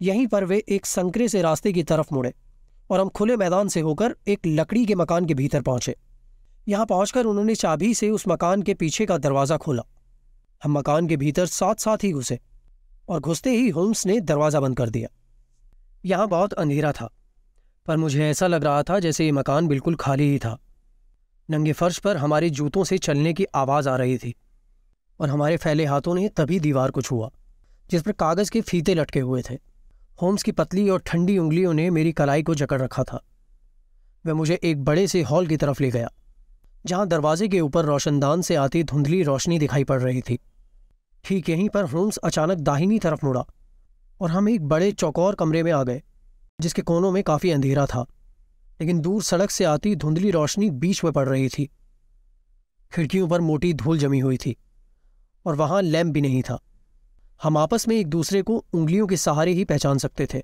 यहीं पर वे एक संकरे से रास्ते की तरफ़ मुड़े और हम खुले मैदान से होकर एक लकड़ी के मकान के भीतर पहुँचे। यहाँ पहुंचकर उन्होंने चाबी से उस मकान के पीछे का दरवाज़ा खोला। हम मकान के भीतर साथ साथ ही घुसे और घुसते ही होम्स ने दरवाज़ा बंद कर दिया। यहाँ बहुत अंधेरा था, पर मुझे ऐसा लग रहा था जैसे ये मकान बिल्कुल खाली ही था। नंगे फर्श पर हमारे जूतों से चलने की आवाज़ आ रही थी। और हमारे फैले हाथों ने तभी दीवार को छुआ, जिस पर कागज़ के फीते लटके हुए थे। होम्स की पतली और ठंडी उंगलियों ने मेरी कलाई को जकड़ रखा था। वह मुझे एक बड़े से हॉल की तरफ़ ले गया, जहाँ दरवाजे के ऊपर रोशनदान से आती धुंधली रोशनी दिखाई पड़ रही थी। ठीक यहीं पर होम्स अचानक दाहिनी तरफ़ मुड़ा और हम एक बड़े चौकोर कमरे में आ गए, जिसके कोनों में काफ़ी अंधेरा था, लेकिन दूर सड़क से आती धुंधली रोशनी बीच में पड़ रही थी। खिड़कियों पर मोटी धूल जमी हुई थी। और वहाँ लैम्प भी नहीं था। हम आपस में एक दूसरे को उंगलियों के सहारे ही पहचान सकते थे।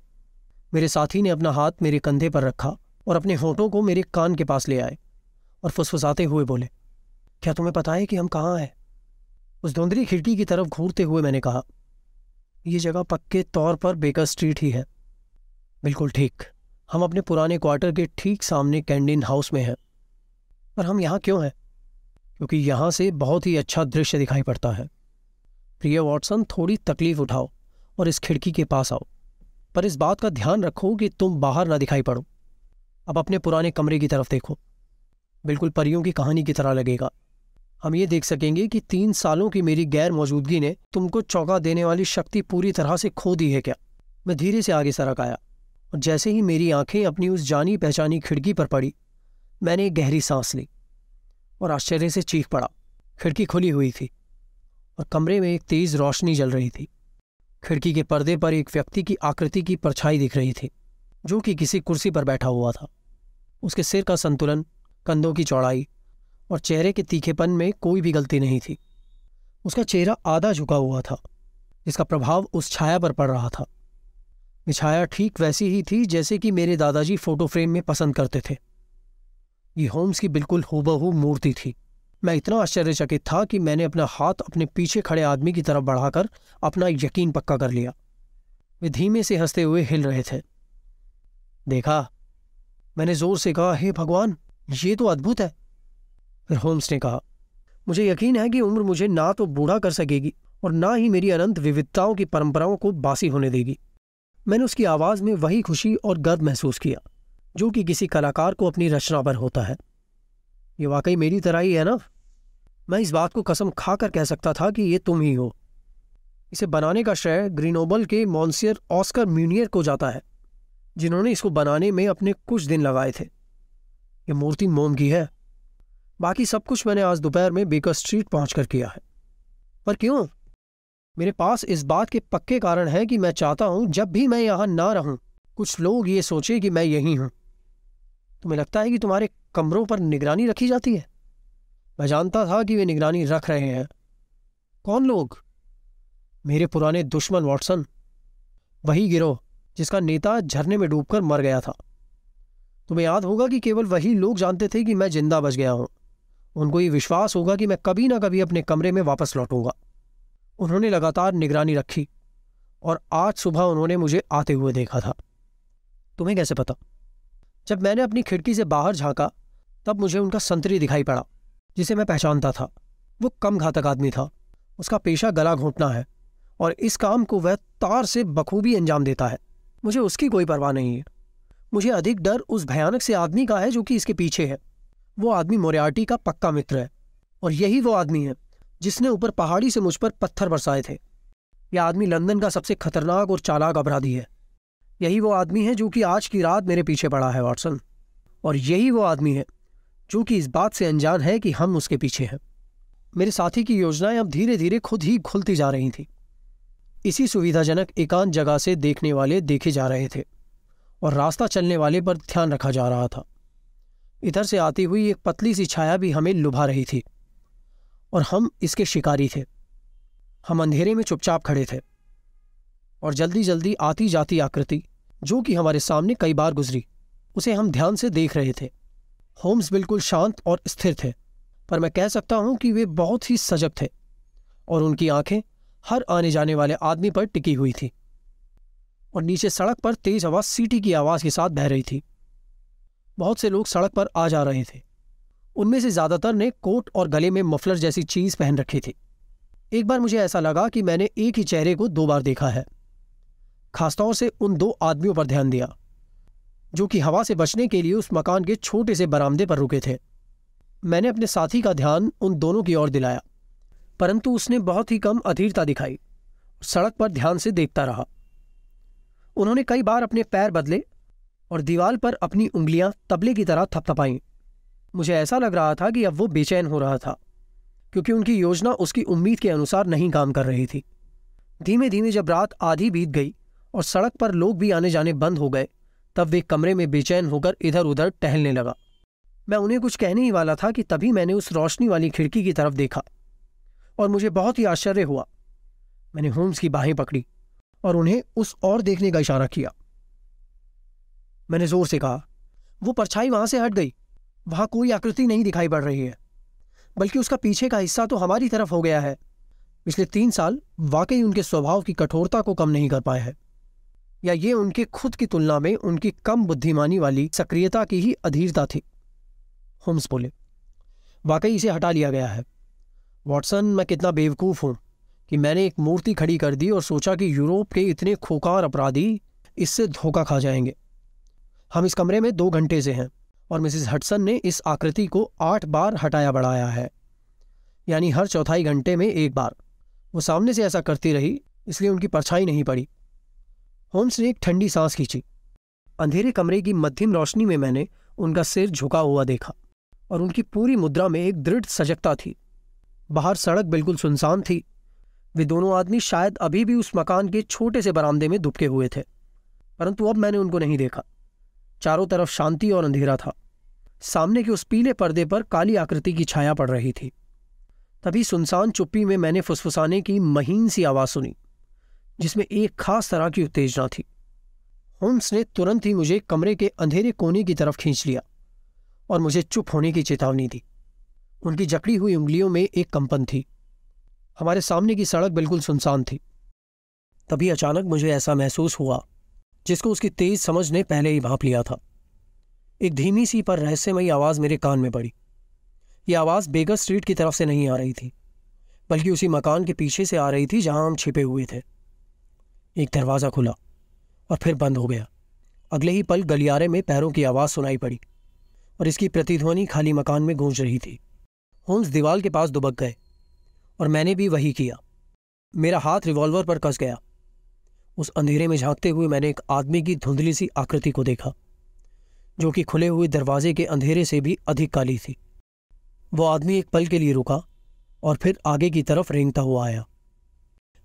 मेरे साथी ने अपना हाथ मेरे कंधे पर रखा और अपने होठों को मेरे कान के पास ले आए और फुसफुसाते हुए बोले, क्या तुम्हें पता है कि हम कहाँ हैं? उस धुंधली खिड़की की तरफ़ घूरते हुए मैंने कहा यह जगह पक्के तौर पर बेकर स्ट्रीट ही है। बिल्कुल ठीक। हम अपने पुराने क्वार्टर के ठीक सामने कैंडीन हाउस में हैं। पर हम यहाँ क्यों हैं? क्योंकि यहाँ से बहुत ही अच्छा दृश्य दिखाई पड़ता है। प्रिय वॉटसन, थोड़ी तकलीफ़ उठाओ और इस खिड़की के पास आओ, पर इस बात का ध्यान रखो कि तुम बाहर ना दिखाई पड़ो। अब अपने पुराने कमरे की तरफ़ देखो। बिल्कुल परियों की कहानी की तरह लगेगा। हम ये देख सकेंगे कि तीन सालों की मेरी गैर मौजूदगी ने तुमको चौंका देने वाली शक्ति पूरी तरह से खो दी है क्या? मैं धीरे से आगे सरक आया और जैसे ही मेरी आँखें अपनी उस जानी पहचानी खिड़की पर पड़ी, मैंने एक गहरी सांस ली। और आश्चर्य से चीख पड़ा। खिड़की खुली हुई थी और कमरे में एक तेज रोशनी जल रही थी। खिड़की के पर्दे पर एक व्यक्ति की आकृति की परछाई दिख रही थी, जो कि किसी कुर्सी पर बैठा हुआ था। उसके सिर का संतुलन, कंधों की चौड़ाई और चेहरे के तीखेपन में कोई भी गलती नहीं थी। उसका चेहरा आधा झुका हुआ था, जिसका प्रभाव उस छाया पर पड़ रहा था। छाया ठीक वैसी ही थी जैसे कि मेरे दादाजी फ़ोटो फ्रेम में पसंद करते थे। ये होम्स की बिल्कुल हूबहू मूर्ति थी। मैं इतना आश्चर्यचकित था कि मैंने अपना हाथ अपने पीछे खड़े आदमी की तरफ़ बढ़ाकर अपना यकीन पक्का कर लिया। वे धीमे से हँसते हुए हिल रहे थे। देखा, मैंने ज़ोर से कहा, हे भगवान, ये तो अद्भुत है। फिर होम्स ने कहा, मुझे यकीन है कि उम्र मुझे ना तो बूढ़ा कर सकेगी और ना ही मेरी अनंत विविधताओं की परंपराओं को बासी होने देगी। मैंने उसकी आवाज़ में वही खुशी और गर्व महसूस किया। जो कि किसी कलाकार को अपनी रचना पर होता है। ये वाकई मेरी तरह ही है ना? मैं इस बात को कसम खाकर कह सकता था कि ये तुम ही हो। इसे बनाने का श्रेय ग्रीनोबल के मॉन्सियर ऑस्कर म्यूनियर को जाता है, जिन्होंने इसको बनाने में अपने कुछ दिन लगाए थे। ये मूर्ति मोम की है। बाकी सब कुछ मैंने आज दोपहर में बेकर स्ट्रीट पहुंचकर किया है। पर क्यों? मेरे पास इस बात के पक्के कारण है कि मैं चाहता हूँ जब भी मैं यहाँ ना रहूँ, कुछ लोग ये सोचे कि मैं यही हूँ। तुम्हें लगता है कि तुम्हारे कमरों पर निगरानी रखी जाती है? मैं जानता था कि वे निगरानी रख रहे हैं। कौन लोग? मेरे पुराने दुश्मन, वॉटसन। वही गिरोह, जिसका नेता झरने में डूबकर मर गया था। तुम्हें याद होगा कि केवल वही लोग जानते थे कि मैं ज़िंदा बच गया हूँ। उनको ये विश्वास होगा कि मैं कभी ना कभी अपने कमरे में वापस लौटूँगा। उन्होंने लगातार निगरानी रखी, और आज सुबह उन्होंने मुझे आते हुए देखा था। तुम्हें कैसे पता? जब मैंने अपनी खिड़की से बाहर झांका, तब मुझे उनका संतरी दिखाई पड़ा, जिसे मैं पहचानता था। वो कम घातक आदमी था। उसका पेशा गला घोंटना है और इस काम को वह तार से बखूबी अंजाम देता है। मुझे उसकी कोई परवाह नहीं है। मुझे अधिक डर उस भयानक से आदमी का है जो कि इसके पीछे है। वो आदमी मोरियार्टी का पक्का मित्र है और यही वो आदमी है जिसने ऊपर पहाड़ी से मुझ पर पत्थर बरसाए थे। यह आदमी लंदन का सबसे खतरनाक और चालाक अपराधी है। यही वो आदमी है जो कि आज की रात मेरे पीछे पड़ा है, वाटसन। और यही वो आदमी है जो कि इस बात से अनजान है कि हम उसके पीछे हैं। मेरे साथी की योजनाएँ अब धीरे धीरे खुद ही खुलती जा रही थी। इसी सुविधाजनक एकांत जगह से देखने वाले देखे जा रहे थे और रास्ता चलने वाले पर ध्यान रखा जा रहा था। इधर से आती हुई एक पतली सी छाया भी हमें लुभा रही थी और हम इसके शिकारी थे। हम अंधेरे में चुपचाप खड़े थे और जल्दी जल्दी आती जाती आकृति जो कि हमारे सामने कई बार गुजरी। उसे हम ध्यान से देख रहे थे। होम्स बिल्कुल शांत और स्थिर थे, पर मैं कह सकता हूँ कि वे बहुत ही सजग थे और उनकी आँखें हर आने जाने वाले आदमी पर टिकी हुई थी और नीचे सड़क पर तेज आवाज़ सीटी की आवाज़ के साथ बह रही थी। बहुत से लोग सड़क पर आ जा रहे थे। उनमें से ज़्यादातर ने कोट और गले में मफलर जैसी चीज़ पहन रखी थी। एक बार मुझे ऐसा लगा कि मैंने एक ही चेहरे को दो बार देखा है। खासतौर से उन दो आदमियों पर ध्यान दिया, जो कि हवा से बचने के लिए उस मकान के छोटे से बरामदे पर रुके थे। मैंने अपने साथी का ध्यान उन दोनों की ओर दिलाया, परंतु उसने बहुत ही कम अधीरता दिखाई सड़क पर ध्यान से देखता रहा। उन्होंने कई बार अपने पैर बदले और दीवार पर अपनी उंगलियाँ तबले की तरह थपथपाई। मुझे ऐसा लग रहा था कि अब वो बेचैन हो रहा था, क्योंकि उनकी योजना उसकी उम्मीद के अनुसार नहीं काम कर रही थी। धीमे धीमे जब रात आधी बीत गई और सड़क पर लोग भी आने जाने बंद हो गए। तब वे कमरे में बेचैन होकर इधर उधर टहलने लगा। मैं उन्हें कुछ कहने ही वाला था कि तभी मैंने उस रोशनी वाली खिड़की की तरफ़ देखा और मुझे बहुत ही आश्चर्य हुआ। मैंने होम्स की बाहें पकड़ी और उन्हें उस और देखने का इशारा किया। मैंने ज़ोर से कहा, वो परछाई वहाँ से हट गई। वहाँ कोई आकृति नहीं दिखाई पड़ रही है, बल्कि उसका पीछे का हिस्सा तो हमारी तरफ़ हो गया है। पिछले तीन साल वाकई उनके स्वभाव की कठोरता को कम नहीं कर पाए हैं। या ये उनके खुद की तुलना में उनकी कम बुद्धिमानी वाली सक्रियता की ही अधीरता थी। होम्स बोले, वाकई इसे हटा लिया गया है। वॉटसन, मैं कितना बेवकूफ़ हूँ कि मैंने एक मूर्ति खड़ी कर दी और सोचा कि यूरोप के इतने खोकार अपराधी इससे धोखा खा जाएँगे। हम इस कमरे में दो घंटे से हैं और मिसिस हटसन ने इस आकृति को आठ बार हटाया बढ़ाया है। यानी हर चौथाई घंटे में एक बार। वो सामने से ऐसा करती रही, इसलिए उनकी परछाई नहीं पड़ी। होम्स ने एक ठंडी सांस खींची। अंधेरे कमरे की मध्यम रोशनी में मैंने उनका सिर झुका हुआ देखा और उनकी पूरी मुद्रा में एक दृढ़ सजगता थी। बाहर सड़क बिल्कुल सुनसान थी। वे दोनों आदमी शायद अभी भी उस मकान के छोटे से बरामदे में दुबके हुए थे, परंतु अब मैंने उनको नहीं देखा। चारों तरफ़ शांति और अंधेरा था। सामने के उस पीले पर्दे पर काली आकृति की छाया पड़ रही थी। तभी सुनसान चुप्पी में मैंने फुसफुसाने की महीन सी आवाज़ सुनी। जिसमें एक खास तरह की उत्तेजना थी। होम्स ने तुरंत ही मुझे कमरे के अंधेरे कोने की तरफ़ खींच लिया और मुझे चुप होने की चेतावनी दी। उनकी जकड़ी हुई उंगलियों में एक कंपन थी। हमारे सामने की सड़क बिल्कुल सुनसान थी। तभी अचानक मुझे ऐसा महसूस हुआ, जिसको उसकी तेज समझ ने पहले ही भाप लिया था। एक धीमी सी पर रहस्यमयी आवाज़ मेरे कान में पड़ी। यह आवाज़ बेगर स्ट्रीट की तरफ़ से नहीं आ रही थी, बल्कि उसी मकान के पीछे से आ रही थी जहाँ हम छिपे हुए थे। एक दरवाज़ा खुला और फिर बंद हो गया। अगले ही पल गलियारे में पैरों की आवाज़ सुनाई पड़ी और इसकी प्रतिध्वनि खाली मकान में गूंज रही थी। होम्स दीवार के पास दुबक गए और मैंने भी वही किया। मेरा हाथ रिवॉल्वर पर कस गया। उस अंधेरे में झांकते हुए मैंने एक आदमी की धुंधली सी आकृति को देखा, जो कि खुले हुए दरवाजे के अंधेरे से भी अधिक काली थी। वो आदमी एक पल के लिए रुका और फिर आगे की तरफ़ रेंगता हुआ आया।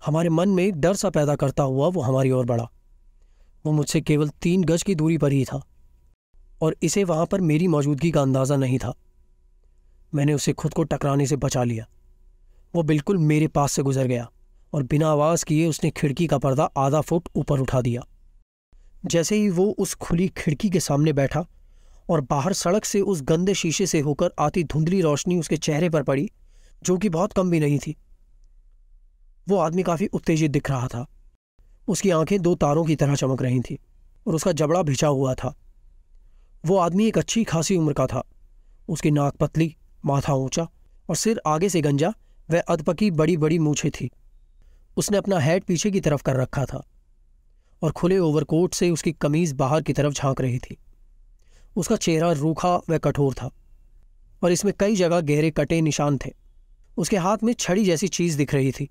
हमारे मन में डर सा पैदा करता हुआ वो हमारी ओर बढ़ा। वो मुझसे केवल तीन गज की दूरी पर ही था और इसे वहाँ पर मेरी मौजूदगी का अंदाज़ा नहीं था। मैंने उसे खुद को टकराने से बचा लिया। वो बिल्कुल मेरे पास से गुजर गया और बिना आवाज़ किए उसने खिड़की का पर्दा आधा फुट ऊपर उठा दिया। जैसे ही वो उस खुली खिड़की के सामने बैठा और बाहर सड़क से उस गंदे शीशे से होकर आती धुंधली रोशनी उसके चेहरे पर पड़ी, जो कि बहुत कम भी नहीं थी वो आदमी काफ़ी उत्तेजित दिख रहा था। उसकी आँखें दो तारों की तरह चमक रही थी और उसका जबड़ा भिजा हुआ था। वो आदमी एक अच्छी खासी उम्र का था। उसकी नाक पतली, माथा ऊँचा और सिर आगे से गंजा, वह अधपकी बड़ी बड़ी मूछें थी। उसने अपना हेड पीछे की तरफ़ कर रखा था और खुले ओवरकोट से उसकी कमीज बाहर की तरफ़ झाँक रही थी। उसका चेहरा रूखा व कठोर था और इसमें कई जगह गहरे कटे निशान थे। उसके हाथ में छड़ी जैसी चीज़ दिख रही थी।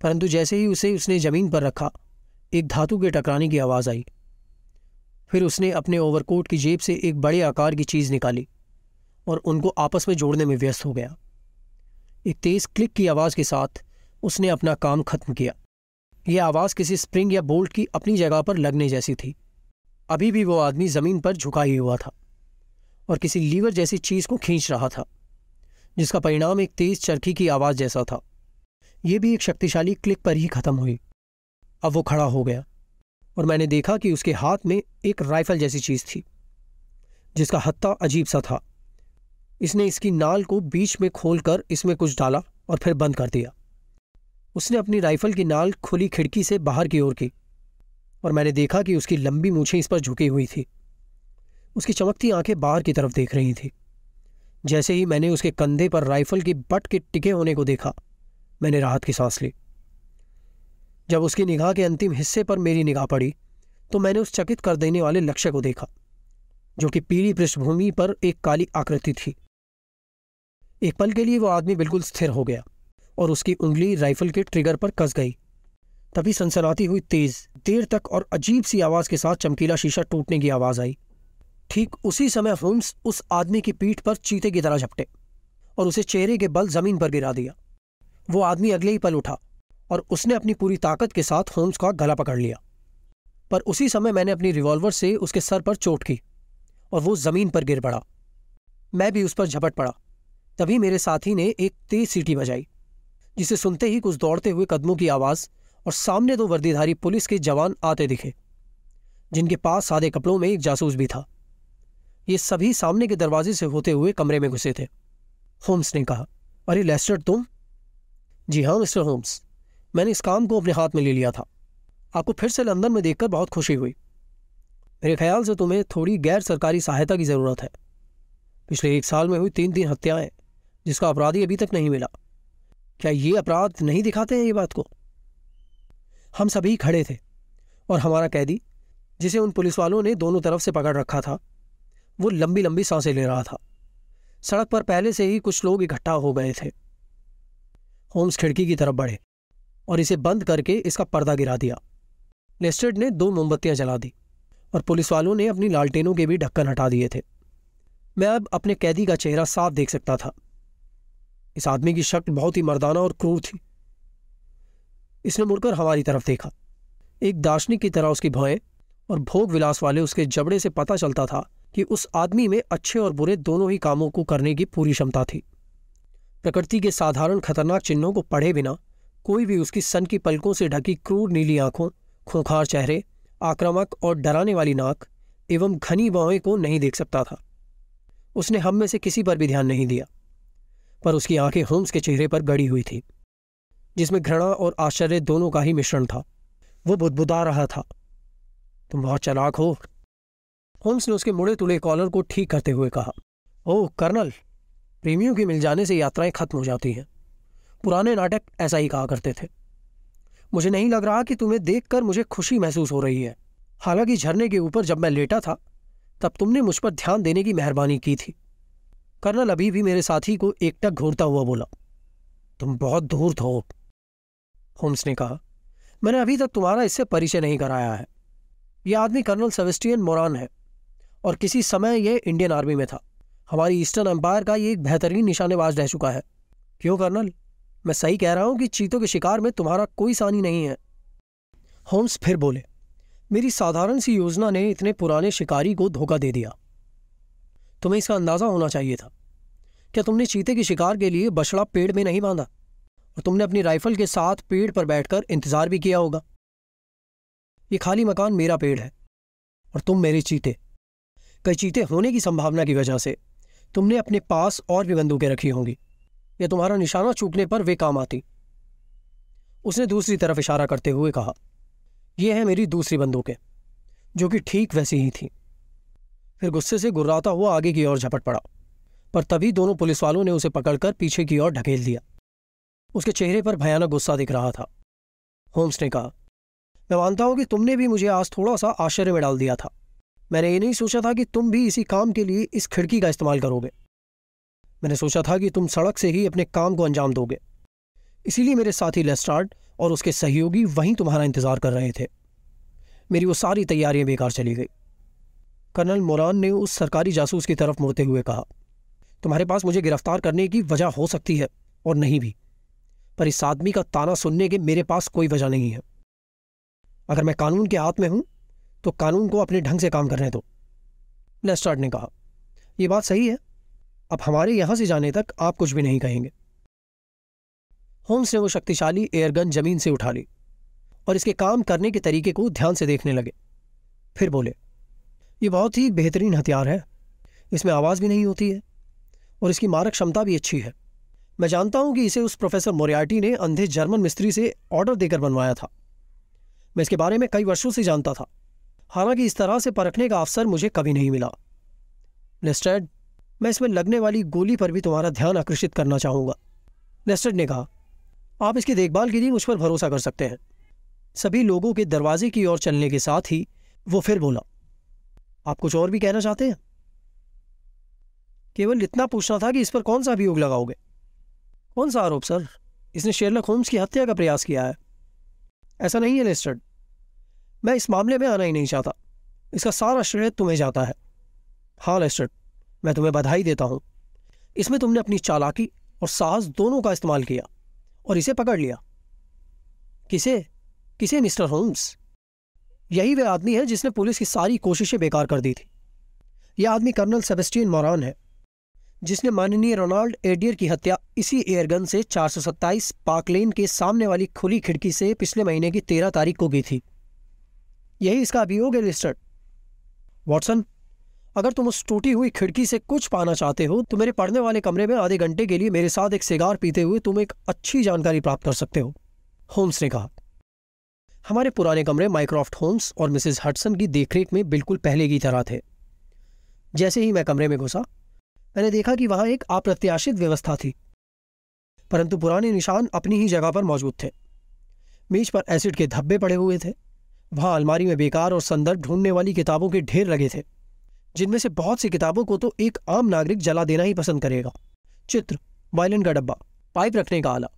परंतु जैसे ही उसे उसने ज़मीन पर रखा, एक धातु के टकराने की आवाज़ आई। फिर उसने अपने ओवरकोट की जेब से एक बड़े आकार की चीज़ निकाली और उनको आपस में जोड़ने में व्यस्त हो गया। एक तेज क्लिक की आवाज़ के साथ उसने अपना काम खत्म किया। यह आवाज़ किसी स्प्रिंग या बोल्ट की अपनी जगह पर लगने जैसी थी। अभी भी वो आदमी ज़मीन पर झुका ही हुआ था और किसी लीवर जैसी चीज़ को खींच रहा था, जिसका परिणाम एक तेज चरखी की आवाज़ जैसा था। यह भी एक शक्तिशाली क्लिक पर ही खत्म हुई। अब वो खड़ा हो गया और मैंने देखा कि उसके हाथ में एक राइफल जैसी चीज़ थी, जिसका हत्ता अजीब सा था। इसने इसकी नाल को बीच में खोलकर इसमें कुछ डाला और फिर बंद कर दिया। उसने अपनी राइफल की नाल खुली खिड़की से बाहर की ओर की और मैंने देखा कि उसकी लंबी मूछें इस पर झुकी हुई थी। उसकी चमकती आँखें बाहर की तरफ़ देख रही थी। जैसे ही मैंने उसके कंधे पर राइफल की बट के टिके होने को देखा मैंने राहत की सांस ली। जब उसकी निगाह के अंतिम हिस्से पर मेरी निगाह पड़ी तो मैंने उस चकित कर देने वाले लक्ष्य को देखा, जो कि पीली पृष्ठभूमि पर एक काली आकृति थी। एक पल के लिए वो आदमी बिल्कुल स्थिर हो गया और उसकी उंगली राइफल के ट्रिगर पर कस गई। तभी सनसनाती हुई तेज, देर तक और अजीब सी आवाज़ के साथ चमकीला शीशा टूटने की आवाज़ आई। ठीक उसी समय होम्स उस आदमी की पीठ पर चीते की तरह झपटे और उसे चेहरे के बल ज़मीन पर गिरा दिया। वो आदमी अगले ही पल उठा और उसने अपनी पूरी ताकत के साथ होम्स का गला पकड़ लिया। पर उसी समय मैंने अपनी रिवॉल्वर से उसके सर पर चोट की और वो ज़मीन पर गिर पड़ा। मैं भी उस पर झपट पड़ा। तभी मेरे साथी ने एक तेज सीटी बजाई, जिसे सुनते ही कुछ दौड़ते हुए कदमों की आवाज़ और सामने दो वर्दीधारी पुलिस के जवान आते दिखे, जिनके पास सादे कपड़ों में एक जासूस भी था। ये सभी सामने के दरवाजे से होते हुए कमरे में घुसे थे। होम्स ने कहा, अरे लेस्टर, तुम जी हाँ मिस्टर होम्स। मैंने इस काम को अपने हाथ में ले लिया था। आपको फिर से लंदन में देखकर बहुत खुशी हुई। मेरे ख्याल से तुम्हें थोड़ी गैर सरकारी सहायता की ज़रूरत है। पिछले एक साल में हुई तीन तीन हत्याएँ, जिसका अपराधी अभी तक नहीं मिला। क्या ये अपराध नहीं दिखाते हैं ये बात को? हम सभी खड़े थे, और हमारा कैदी, जिसे उन पुलिस वालों ने दोनों तरफ़ से पकड़ रखा था, वो लंबी लंबी साँसें ले रहा था। सड़क पर पहले से ही कुछ लोग इकट्ठा हो गए थे। होम्स खिड़की की तरफ़ बढ़े और इसे बंद करके इसका पर्दा गिरा दिया। लेस्टेड ने दो मोमबत्तियाँ जला दी और पुलिस वालों ने अपनी लालटेनों के भी ढक्कन हटा दिए थे। मैं अब अपने कैदी का चेहरा साफ़ देख सकता था। इस आदमी की शक्ल बहुत ही मर्दाना और क्रूर थी। इसने मुड़कर हमारी तरफ़ देखा। एक दार्शनिक की तरह उसकी भौएँ और भोग विलास वाले उसके जबड़े से पता चलता था कि उस आदमी में अच्छे और बुरे दोनों ही कामों को करने की पूरी क्षमता थी। प्रकृति के साधारण खतरनाक चिन्हों को पढ़े बिना, कोई भी उसकी सन की पलकों से ढकी क्रूर नीली आँखों, खोखार चेहरे, आक्रामक और डराने वाली नाक एवं घनी बाहें को नहीं देख सकता था। उसने हम में से किसी पर भी ध्यान नहीं दिया, पर उसकी आँखें होम्स के चेहरे पर गड़ी हुई थी, जिसमें घृणा और आश्चर्य दोनों का ही मिश्रण था। वो बुदबुदा रहा था। तुम बहुत चलाक हो। होम्स ने उसके मुड़े तुड़े कॉलर को ठीक करते हुए कहा। ओह, कर्नल! प्रेमियों के मिल जाने से यात्राएँ खत्म हो जाती हैं। पुराने नाटक ऐसा ही कहा करते थे। मुझे नहीं लग रहा कि तुम्हें देखकर मुझे खुशी महसूस हो रही है। हालाँकि झरने के ऊपर जब मैं लेटा था, तब तुमने मुझ पर ध्यान देने की मेहरबानी की थी। कर्नल अभी भी मेरे साथी को एकटक घूरता हुआ बोला, तुम बहुत दूर हो, होम्स ने कहा। मैंने अभी तक तुम्हारा इससे परिचय नहीं कराया है। यह आदमी कर्नल सेवेस्टियन मोरान है और किसी समय यह इंडियन आर्मी में था। हमारी ईस्टर्न एम्पायर का ये एक बेहतरीन निशानेबाज रह चुका है। क्यों, कर्नल? मैं सही कह रहा हूँ कि चीतों के शिकार में तुम्हारा कोई सानी नहीं है। होम्स फिर बोले, मेरी साधारण सी योजना ने इतने पुराने शिकारी को धोखा दे दिया। तुम्हें इसका अंदाज़ा होना चाहिए था। क्या तुमने चीते के शिकार के लिए बछड़ा पेड़ में नहीं बांधा? और तुमने अपनी राइफल के साथ पेड़ पर बैठकर इंतज़ार भी किया होगा। ये खाली मकान मेरा पेड़ है, और तुम मेरे चीते। कई चीते होने की संभावना की वजह से तुमने अपने पास और भी बंदूकें रखी होंगी। या तुम्हारा निशाना चूकने पर वे काम आती। उसने दूसरी तरफ़ इशारा करते हुए कहा यह है मेरी दूसरी बंदूकें, जो कि ठीक वैसी ही थी। फिर गुस्से से गुर्राता हुआ आगे की ओर झपट पड़ा, पर तभी दोनों पुलिस वालों ने उसे पकड़कर पीछे की ओर ढकेल दिया। उसके चेहरे पर भयानक गुस्सा दिख रहा था। होम्स ने कहा, मैं मानता हूँ कि तुमने भी मुझे आज थोड़ा सा आश्चर्य में डाल दिया था। मैंने ये नहीं सोचा था कि तुम भी इसी काम के लिए इस खिड़की का इस्तेमाल करोगे। मैंने सोचा था कि तुम सड़क से ही अपने काम को अंजाम दोगे। इसीलिए मेरे साथी लेस्टार्ड और उसके सहयोगी वहीं तुम्हारा इंतज़ार कर रहे थे। मेरी वो सारी तैयारियाँ बेकार चली गई। कर्नल मोरान ने उस सरकारी जासूस की तरफ़ मुड़ते हुए कहा, तुम्हारे पास मुझे गिरफ़्तार करने की वजह हो सकती है और नहीं भी, पर इस आदमी का ताना सुनने के मेरे पास कोई वजह नहीं है। अगर मैं कानून के हाथ में हूँ तो कानून को अपने ढंग से काम करने दो लेस्टार्ड ने कहा। यह बात सही है। अब हमारे यहाँ से जाने तक आप कुछ भी नहीं कहेंगे। होम्स ने वो शक्तिशाली एयरगन ज़मीन से उठा ली और इसके काम करने के तरीके को ध्यान से देखने लगे। फिर बोले, ये बहुत ही बेहतरीन हथियार है। इसमें आवाज़ भी नहीं होती है और इसकी मारक क्षमता भी अच्छी है। मैं जानता हूँ कि इसे उस प्रोफेसर मोरियाटी ने अंधे जर्मन मिस्त्री से ऑर्डर देकर बनवाया था। मैं इसके बारे में कई वर्षों से जानता था। हालाँकि इस तरह से परखने का अवसर मुझे कभी नहीं मिला। लेस्टेड मैं इसमें लगने वाली गोली पर भी तुम्हारा ध्यान आकर्षित करना चाहूँगा। लेस्टेड ने कहा, आप इसकी देखभाल के लिए मुझ पर भरोसा कर सकते हैं। सभी लोगों के दरवाजे की ओर चलने के साथ ही वो फिर बोला, आप कुछ और भी कहना चाहते हैं? केवल इतना पूछना था कि इस पर कौन सा अभियोग लगाओगे? कौन सा आरोप, सर? इसने शेरलक होम्स की हत्या का प्रयास किया है। ऐसा नहीं है लेस्टर्ड मैं इस मामले में आना ही नहीं चाहता। इसका सारा श्रेय तुम्हें जाता है। हाँ लेस्टर्ड मैं तुम्हें बधाई देता हूँ। इसमें तुमने अपनी चालाकी और साहस दोनों का इस्तेमाल किया और इसे पकड़ लिया। किसे? किसे, मिस्टर होम्स? यही वह आदमी है जिसने पुलिस की सारी कोशिशें बेकार कर दी थी। यह आदमी कर्नल सेबेस्टियन मोरान है, जिसने माननीय रोनाल्ड एडियर की हत्या इसी एयरगन से 427 पार्कलेन के सामने वाली खुली खिड़की से पिछले महीने की तेरह तारीख को की थी। यही इसका अभियोग है लिस्टर्ड वॉटसन, अगर तुम उस टूटी हुई खिड़की से कुछ पाना चाहते हो तो मेरे पढ़ने वाले कमरे में आधे घंटे के लिए मेरे साथ एक सिगार पीते हुए तुम एक अच्छी जानकारी प्राप्त कर सकते हो, होम्स ने कहा। हमारे पुराने कमरे माइक्रॉफ्ट होम्स और मिसेज हटसन की देखरेख में बिल्कुल पहले की तरह थे। जैसे ही मैं कमरे में घुसा, मैंने देखा कि वहाँ एक अप्रत्याशित व्यवस्था थी, परंतु पुराने निशान अपनी ही जगह पर मौजूद थे। मेज पर एसिड के धब्बे पड़े हुए थे। वहाँ अलमारी में बेकार और संदर्भ ढूँढने वाली किताबों के ढेर लगे थे, जिनमें से बहुत सी किताबों को तो एक आम नागरिक जला देना ही पसंद करेगा। चित्र, वायलिन का डब्बा, पाइप रखने का आला,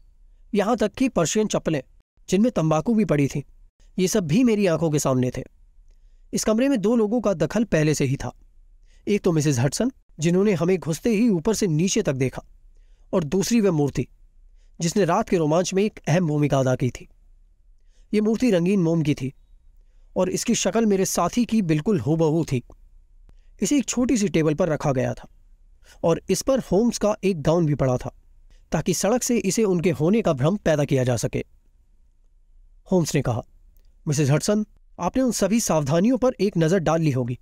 यहाँ तक कि पर्शियन चप्पलें, जिनमें तंबाकू भी पड़ी थी, ये सब भी मेरी आँखों के सामने थे। इस कमरे में दो लोगों का दखल पहले से ही था। एक तो मिसेज हटसन जिन्होंने हमें घुसते ही ऊपर से नीचे तक देखा, और दूसरी वह मूर्ति, जिसने रात के रोमांच में एक अहम भूमिका अदा की थी। ये मूर्ति रंगीन मोम की थी और इसकी शक्ल मेरे साथी की बिल्कुल हुबहू थी। इसे एक छोटी सी टेबल पर रखा गया था और इस पर होम्स का एक गाउन भी पड़ा था, ताकि सड़क से इसे उनके होने का भ्रम पैदा किया जा सके। होम्स ने कहा मिसेज हटसन आपने उन सभी सावधानियों पर एक नज़र डाल ली होगी।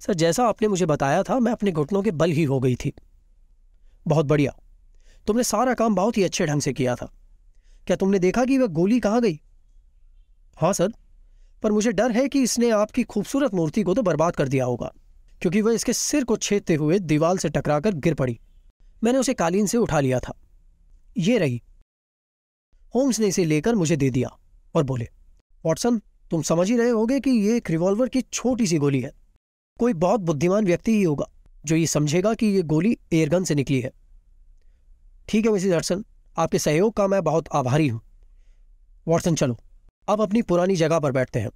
सर, जैसा आपने मुझे बताया था, मैं अपने घुटनों के बल ही हो गई थी। बहुत बढ़िया, तुमने सारा काम बहुत ही अच्छे ढंग से किया था। क्या तुमने देखा कि वह गोली कहाँ गई? हाँ सर। पर मुझे डर है कि इसने आपकी खूबसूरत मूर्ति को तो बर्बाद कर दिया होगा, क्योंकि वह इसके सिर को छेदते हुए दीवाल से टकराकर गिर पड़ी। मैंने उसे कालीन से उठा लिया था। ये रही। होम्स ने इसे लेकर मुझे दे दिया और बोले, वॉटसन, तुम समझ ही रहे होगे कि ये एक रिवॉल्वर की छोटी सी गोली है। कोई बहुत बुद्धिमान व्यक्ति ही होगा, जो ये समझेगा कि ये गोली एयरगन से निकली है। ठीक है, मिसिस हटसन आपके सहयोग का मैं बहुत आभारी हूँ। वॉटसन, चलो। अब अपनी पुरानी जगह पर बैठते हैं,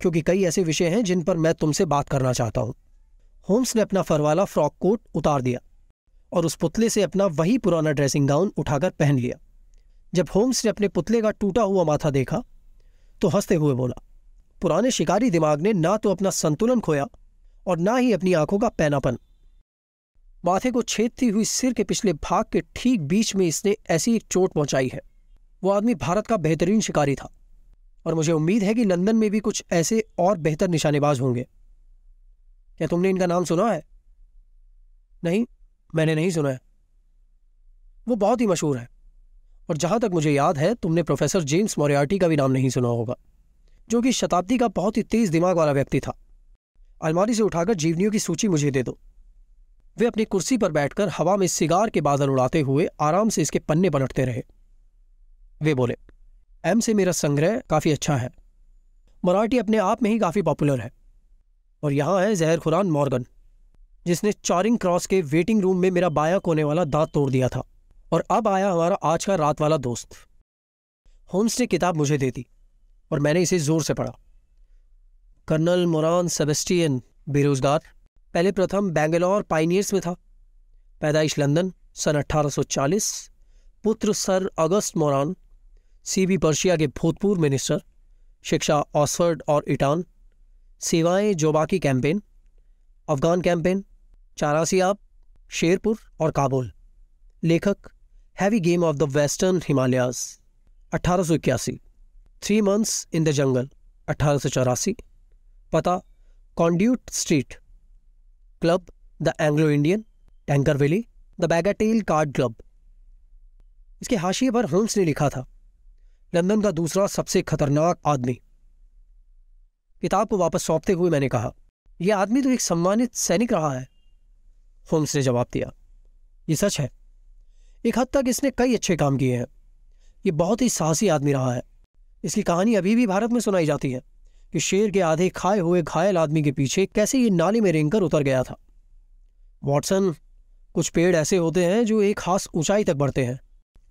क्योंकि कई ऐसे विषय हैं जिन पर मैं तुमसे बात करना चाहता हूँ। होम्स ने अपना फरवाला फ्रॉक कोट उतार दिया और उस पुतले से अपना वही पुराना ड्रेसिंग गाउन उठाकर पहन लिया। जब होम्स ने अपने पुतले का टूटा हुआ माथा देखा तो हँसते हुए बोला, पुराने शिकारी दिमाग ने ना तो अपना संतुलन खोया और ना ही अपनी आँखों का पैनापन। माथे को छेदती हुई सिर के पिछले भाग के ठीक बीच में इसने ऐसी एक चोट पहुंचाई है। वो आदमी भारत का बेहतरीन शिकारी था। और मुझे उम्मीद है कि लंदन में भी कुछ ऐसे और बेहतर निशानेबाज होंगे। क्या तुमने इनका नाम सुना है? नहीं, मैंने नहीं सुना है। वो बहुत ही मशहूर है। और जहाँ तक मुझे याद है, तुमने प्रोफेसर जेम्स मोरियार्टी का भी नाम नहीं सुना होगा, जो कि शताब्दी का बहुत ही तेज दिमाग वाला व्यक्ति था। अलमारी से उठाकर जीवनियों की सूची मुझे दे दो। वे अपनी कुर्सी पर बैठकर हवा में सिगार के बादल उड़ाते हुए आराम से इसके पन्ने पलटते रहे। वे बोले एम से मेरा संग्रह काफ़ी अच्छा है। मराठी अपने आप में ही काफ़ी पॉपुलर है। और यहाँ है जहर खुरान मॉर्गन, जिसने चारिंग क्रॉस के वेटिंग रूम में मेरा बाया कोने वाला दांत तोड़ दिया था। और अब आया हमारा आज का रात वाला दोस्त। होम्स ने किताब मुझे दे दी और मैंने इसे ज़ोर से पढ़ा। कर्नल मोरान सेबेस्टियन, बेरोजगार, पहले प्रथम बैंगलोर पाइनियर्स में था। पैदाइश लंदन, सन 1840 पुत्र sir August Moran CB Persia के भूतपूर्व मिनिस्टर शिक्षा ऑक्सफर्ड और इटान सेवाएँ जोबाकी कैंपेन अफगान कैंपेन चारासियाब शेरपुर और काबुल लेखक heavy game of the western Himalayas अठारह three months in the jungle अठारह सौ चौरासी। पता Conduit Street Club the Anglo Indian Tankerville the Bagatelle Card Club इसके हाशिए पर होम्स ने लिखा था लंदन का दूसरा सबसे खतरनाक आदमी। किताब को वापस सौंपते हुए मैंने कहा यह आदमी तो एक सम्मानित सैनिक रहा है। होम्स ने जवाब दिया, ये सच है। एक हद तक इसने कई अच्छे काम किए हैं। ये बहुत ही साहसी आदमी रहा है। इसकी कहानी अभी भी भारत में सुनाई जाती है कि शेर के आधे खाए हुए घायल आदमी के पीछे कैसे ये नाले में रेंगकर उतर गया था। वॉटसन, कुछ पेड़ ऐसे होते हैं जो एक खास ऊंचाई तक बढ़ते हैं।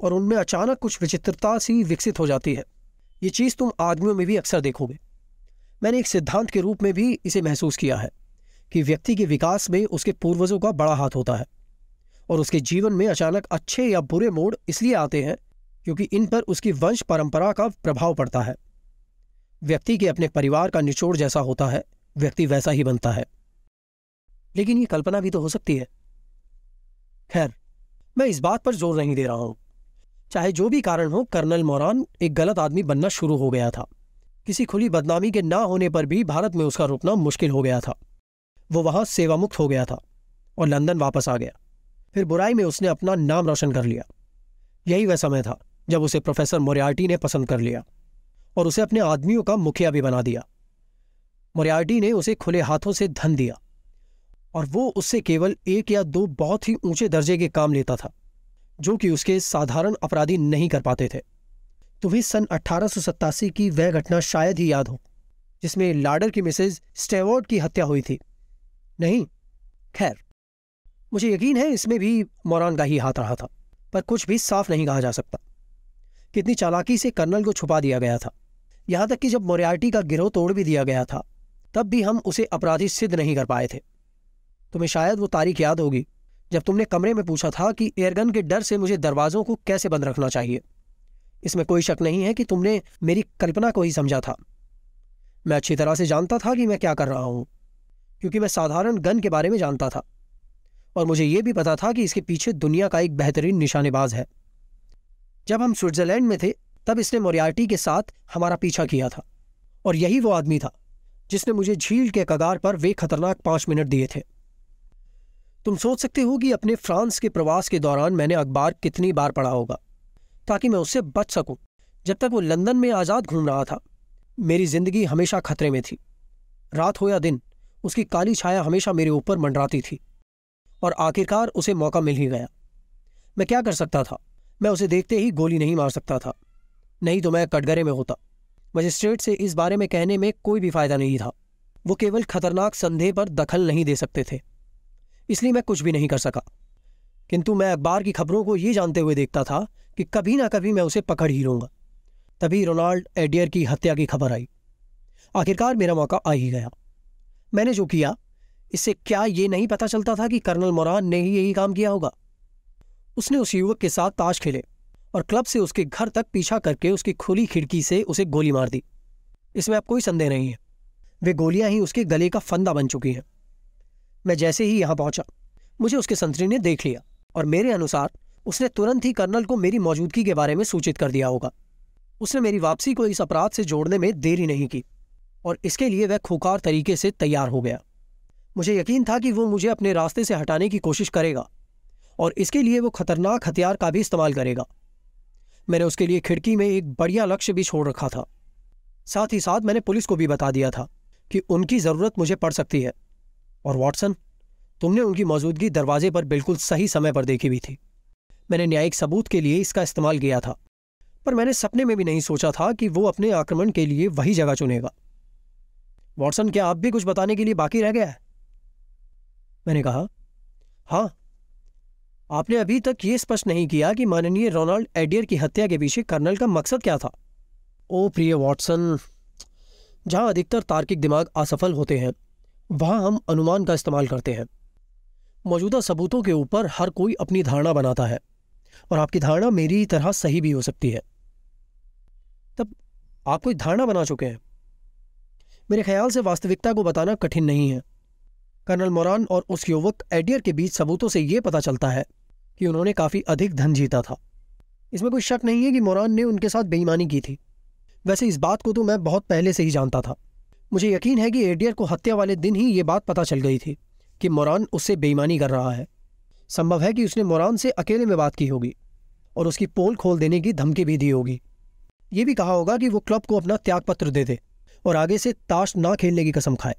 और उनमें अचानक कुछ विचित्रता सी विकसित हो जाती है। ये चीज़ तुम आदमियों में भी अक्सर देखोगे। मैंने एक सिद्धांत के रूप में भी इसे महसूस किया है कि व्यक्ति के विकास में उसके पूर्वजों का बड़ा हाथ होता है और उसके जीवन में अचानक अच्छे या बुरे मोड़ इसलिए आते हैं क्योंकि इन पर उसकी वंश परंपरा का प्रभाव पड़ता है। व्यक्ति के अपने परिवार का निचोड़ जैसा होता है, व्यक्ति वैसा ही बनता है। लेकिन ये कल्पना भी तो हो सकती है। खैर, मैं इस बात पर ज़ोर नहीं दे रहा हूँ। चाहे जो भी कारण हो, कर्नल मोरान एक गलत आदमी बनना शुरू हो गया था। किसी खुली बदनामी के ना होने पर भी भारत में उसका रुकना मुश्किल हो गया था। वो वहाँ सेवामुक्त हो गया था और लंदन वापस आ गया। फिर बुराई में उसने अपना नाम रोशन कर लिया। यही वह समय था जब उसे प्रोफेसर मोरियार्टी ने पसंद कर लिया और उसे अपने आदमियों का मुखिया भी बना दिया। मोरियार्टी ने उसे खुले हाथों से धन दिया और वो उससे केवल एक या दो बहुत ही ऊँचे दर्जे के काम लेता था। जो कि उसके साधारण अपराधी नहीं कर पाते थे। तुम्हें सन अठारह की वह घटना शायद ही याद हो, जिसमें लाडर की मिसेज स्टेवर्ड की हत्या हुई थी। नहीं, खैर, मुझे यकीन है इसमें भी मोरान का ही हाथ रहा था, पर कुछ भी साफ़ नहीं कहा जा सकता। कितनी चालाकी से कर्नल को छुपा दिया गया था। यहाँ तक कि जब मोरियार्टी का गिरोह तोड़ भी दिया गया था, तब भी हम उसे अपराधी सिद्ध नहीं कर पाए थे। तुम्हें शायद वो तारीख याद होगी। जब तुमने कमरे में पूछा था कि एयरगन के डर से मुझे दरवाजों को कैसे बंद रखना चाहिए। इसमें कोई शक नहीं है कि तुमने मेरी कल्पना को ही समझा था। मैं अच्छी तरह से जानता था कि मैं क्या कर रहा हूँ, क्योंकि मैं साधारण गन के बारे में जानता था। और मुझे यह भी पता था कि इसके पीछे दुनिया का एक बेहतरीन निशानेबाज है। जब हम स्विट्जरलैंड में थे, तब इसने मोरियार्टी के साथ हमारा पीछा किया था, और यही वो आदमी था जिसने मुझे झील के कगार पर वे खतरनाक पाँच मिनट दिए थे। तुम सोच सकते हो कि अपने फ्रांस के प्रवास के दौरान मैंने अखबार कितनी बार पढ़ा होगा, ताकि मैं उससे बच सकूँ, जब तक वो लंदन में आज़ाद घूम रहा था। मेरी ज़िंदगी हमेशा खतरे में थी। रात हो या दिन, उसकी काली छाया हमेशा मेरे ऊपर मंडराती थी, और आखिरकार उसे मौका मिल ही गया। मैं क्या कर सकता था? मैं उसे देखते ही गोली नहीं मार सकता था। नहीं तो मैं कटघरे में होता। मजिस्ट्रेट से इस बारे में कहने में कोई भी फ़ायदा नहीं था। वो केवल खतरनाक संदेह पर दखल नहीं दे सकते थे। इसलिए मैं कुछ भी नहीं कर सका। किंतु मैं अखबार की खबरों को ये जानते हुए देखता था कि कभी ना कभी मैं उसे पकड़ ही लूँगा। तभी रोनाल्ड एडियर की हत्या की खबर आई। आखिरकार मेरा मौका आ ही गया। मैंने जो किया, इससे क्या ये नहीं पता चलता था कि कर्नल मोरान ने ही यही काम किया होगा? उसने उस युवक के साथ ताश खेले और क्लब से उसके घर तक पीछा करके उसकी खुली खिड़की से उसे गोली मार दी। इसमें अब कोई संदेह नहीं है। वे गोलियाँ ही उसके गले का फंदा बन चुकी हैं। मैं जैसे ही यहाँ पहुँचा, मुझे उसके संतरी ने देख लिया और मेरे अनुसार उसने तुरंत ही कर्नल को मेरी मौजूदगी के बारे में सूचित कर दिया होगा। उसने मेरी वापसी को इस अपराध से जोड़ने में देरी नहीं की और इसके लिए वह खुकार तरीके से तैयार हो गया। मुझे यकीन था कि वो मुझे अपने रास्ते से हटाने की कोशिश करेगा और इसके लिए वो खतरनाक हथियार का भी इस्तेमाल करेगा। मैंने उसके लिए खिड़की में एक बढ़िया लक्ष्य भी छोड़ रखा था। साथ ही साथ मैंने पुलिस को भी बता दिया था कि उनकी ज़रूरत मुझे पड़ सकती है। और वॉटसन, तुमने उनकी मौजूदगी दरवाजे पर बिल्कुल सही समय पर देखी हुई थी। मैंने न्यायिक सबूत के लिए इसका इस्तेमाल किया था, पर मैंने सपने में भी नहीं सोचा था कि वो अपने आक्रमण के लिए वही जगह चुनेगा। वॉटसन, क्या आप भी कुछ बताने के लिए बाकी रह गया है? मैंने कहा हाँ। आपने अभी तक ये स्पष्ट नहीं किया कि माननीय रोनाल्ड एडियर की हत्या के पीछे कर्नल का मकसद क्या था। ओ प्रिय वॉटसन, जहाँ अधिकतर तार्किक दिमाग असफल होते हैं वहाँ हम अनुमान का इस्तेमाल करते हैं। मौजूदा सबूतों के ऊपर हर कोई अपनी धारणा बनाता है, और आपकी धारणा मेरी तरह सही भी हो सकती है। तब आप कोई धारणा बना चुके हैं। मेरे ख्याल से वास्तविकता को बताना कठिन नहीं है। कर्नल मोरान और उस युवक एडियर के बीच सबूतों से यह पता चलता है कि उन्होंने काफ़ी अधिक धन जीता था। इसमें कोई शक नहीं है कि मोरान ने उनके साथ बेईमानी की थी। वैसे इस बात को तो मैं बहुत पहले से ही जानता था। मुझे यकीन है कि एडियर को हत्या वाले दिन ही ये बात पता चल गई थी कि मोरान उससे बेईमानी कर रहा है। संभव है कि उसने मोरान से अकेले में बात की होगी और उसकी पोल खोल देने की धमकी भी दी होगी। ये भी कहा होगा कि वो क्लब को अपना त्यागपत्र दे दे और आगे से ताश ना खेलने की कसम खाए।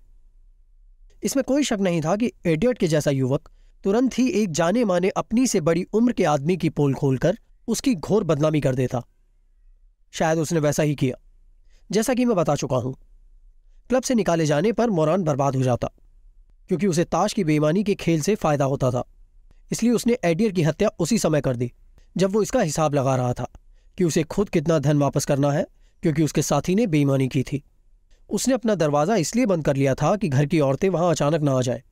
इसमें कोई शक नहीं था कि एडियट के जैसा युवक तुरंत ही एक जाने माने अपनी से बड़ी उम्र के आदमी की पोल खोलकर उसकी घोर बदनामी कर देता। शायद उसने वैसा ही किया, जैसा कि मैं बता चुका हूँ। क्लब से निकाले जाने पर मोरान बर्बाद हो जाता, क्योंकि उसे ताश की बेईमानी के खेल से फ़ायदा होता था। इसलिए उसने एडियर की हत्या उसी समय कर दी, जब वो इसका हिसाब लगा रहा था कि उसे खुद कितना धन वापस करना है, क्योंकि उसके साथी ने बेईमानी की थी। उसने अपना दरवाज़ा इसलिए बंद कर लिया था कि घर की औरतें वहाँ अचानक ना आ जाए,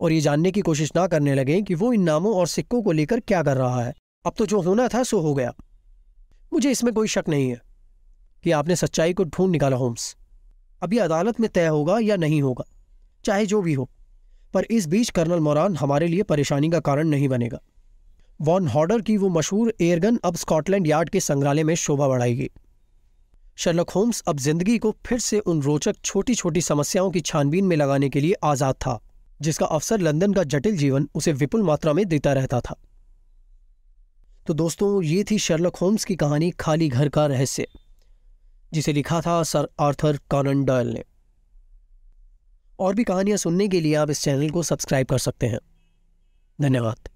और ये जानने की कोशिश ना करने लगे कि वो इन नामों और सिक्कों को लेकर क्या कर रहा है। अब तो जो होना था सो हो गया। मुझे इसमें कोई शक नहीं है कि आपने सच्चाई को ढूंढ निकाला, होम्स। अभी अदालत में तय होगा या नहीं होगा, चाहे जो भी हो। पर इस बीच कर्नल मोरान हमारे लिए परेशानी का कारण नहीं बनेगा। वॉन हॉर्डर की वो मशहूर एयरगन अब स्कॉटलैंड यार्ड के संग्रहालय में शोभा बढ़ाएगी। शर्लक होम्स अब ज़िंदगी को फिर से उन रोचक छोटी छोटी समस्याओं की छानबीन में लगाने के लिए आज़ाद था, जिसका अवसर लंदन का जटिल जीवन उसे विपुल मात्रा में देता रहता था। तो दोस्तों, ये थी शर्लक होम्स की कहानी खाली घर का रहस्य। जिसे लिखा था सर आर्थर कॉनन डॉयल ने। और भी कहानियाँ सुनने के लिए आप इस चैनल को सब्सक्राइब कर सकते हैं। धन्यवाद।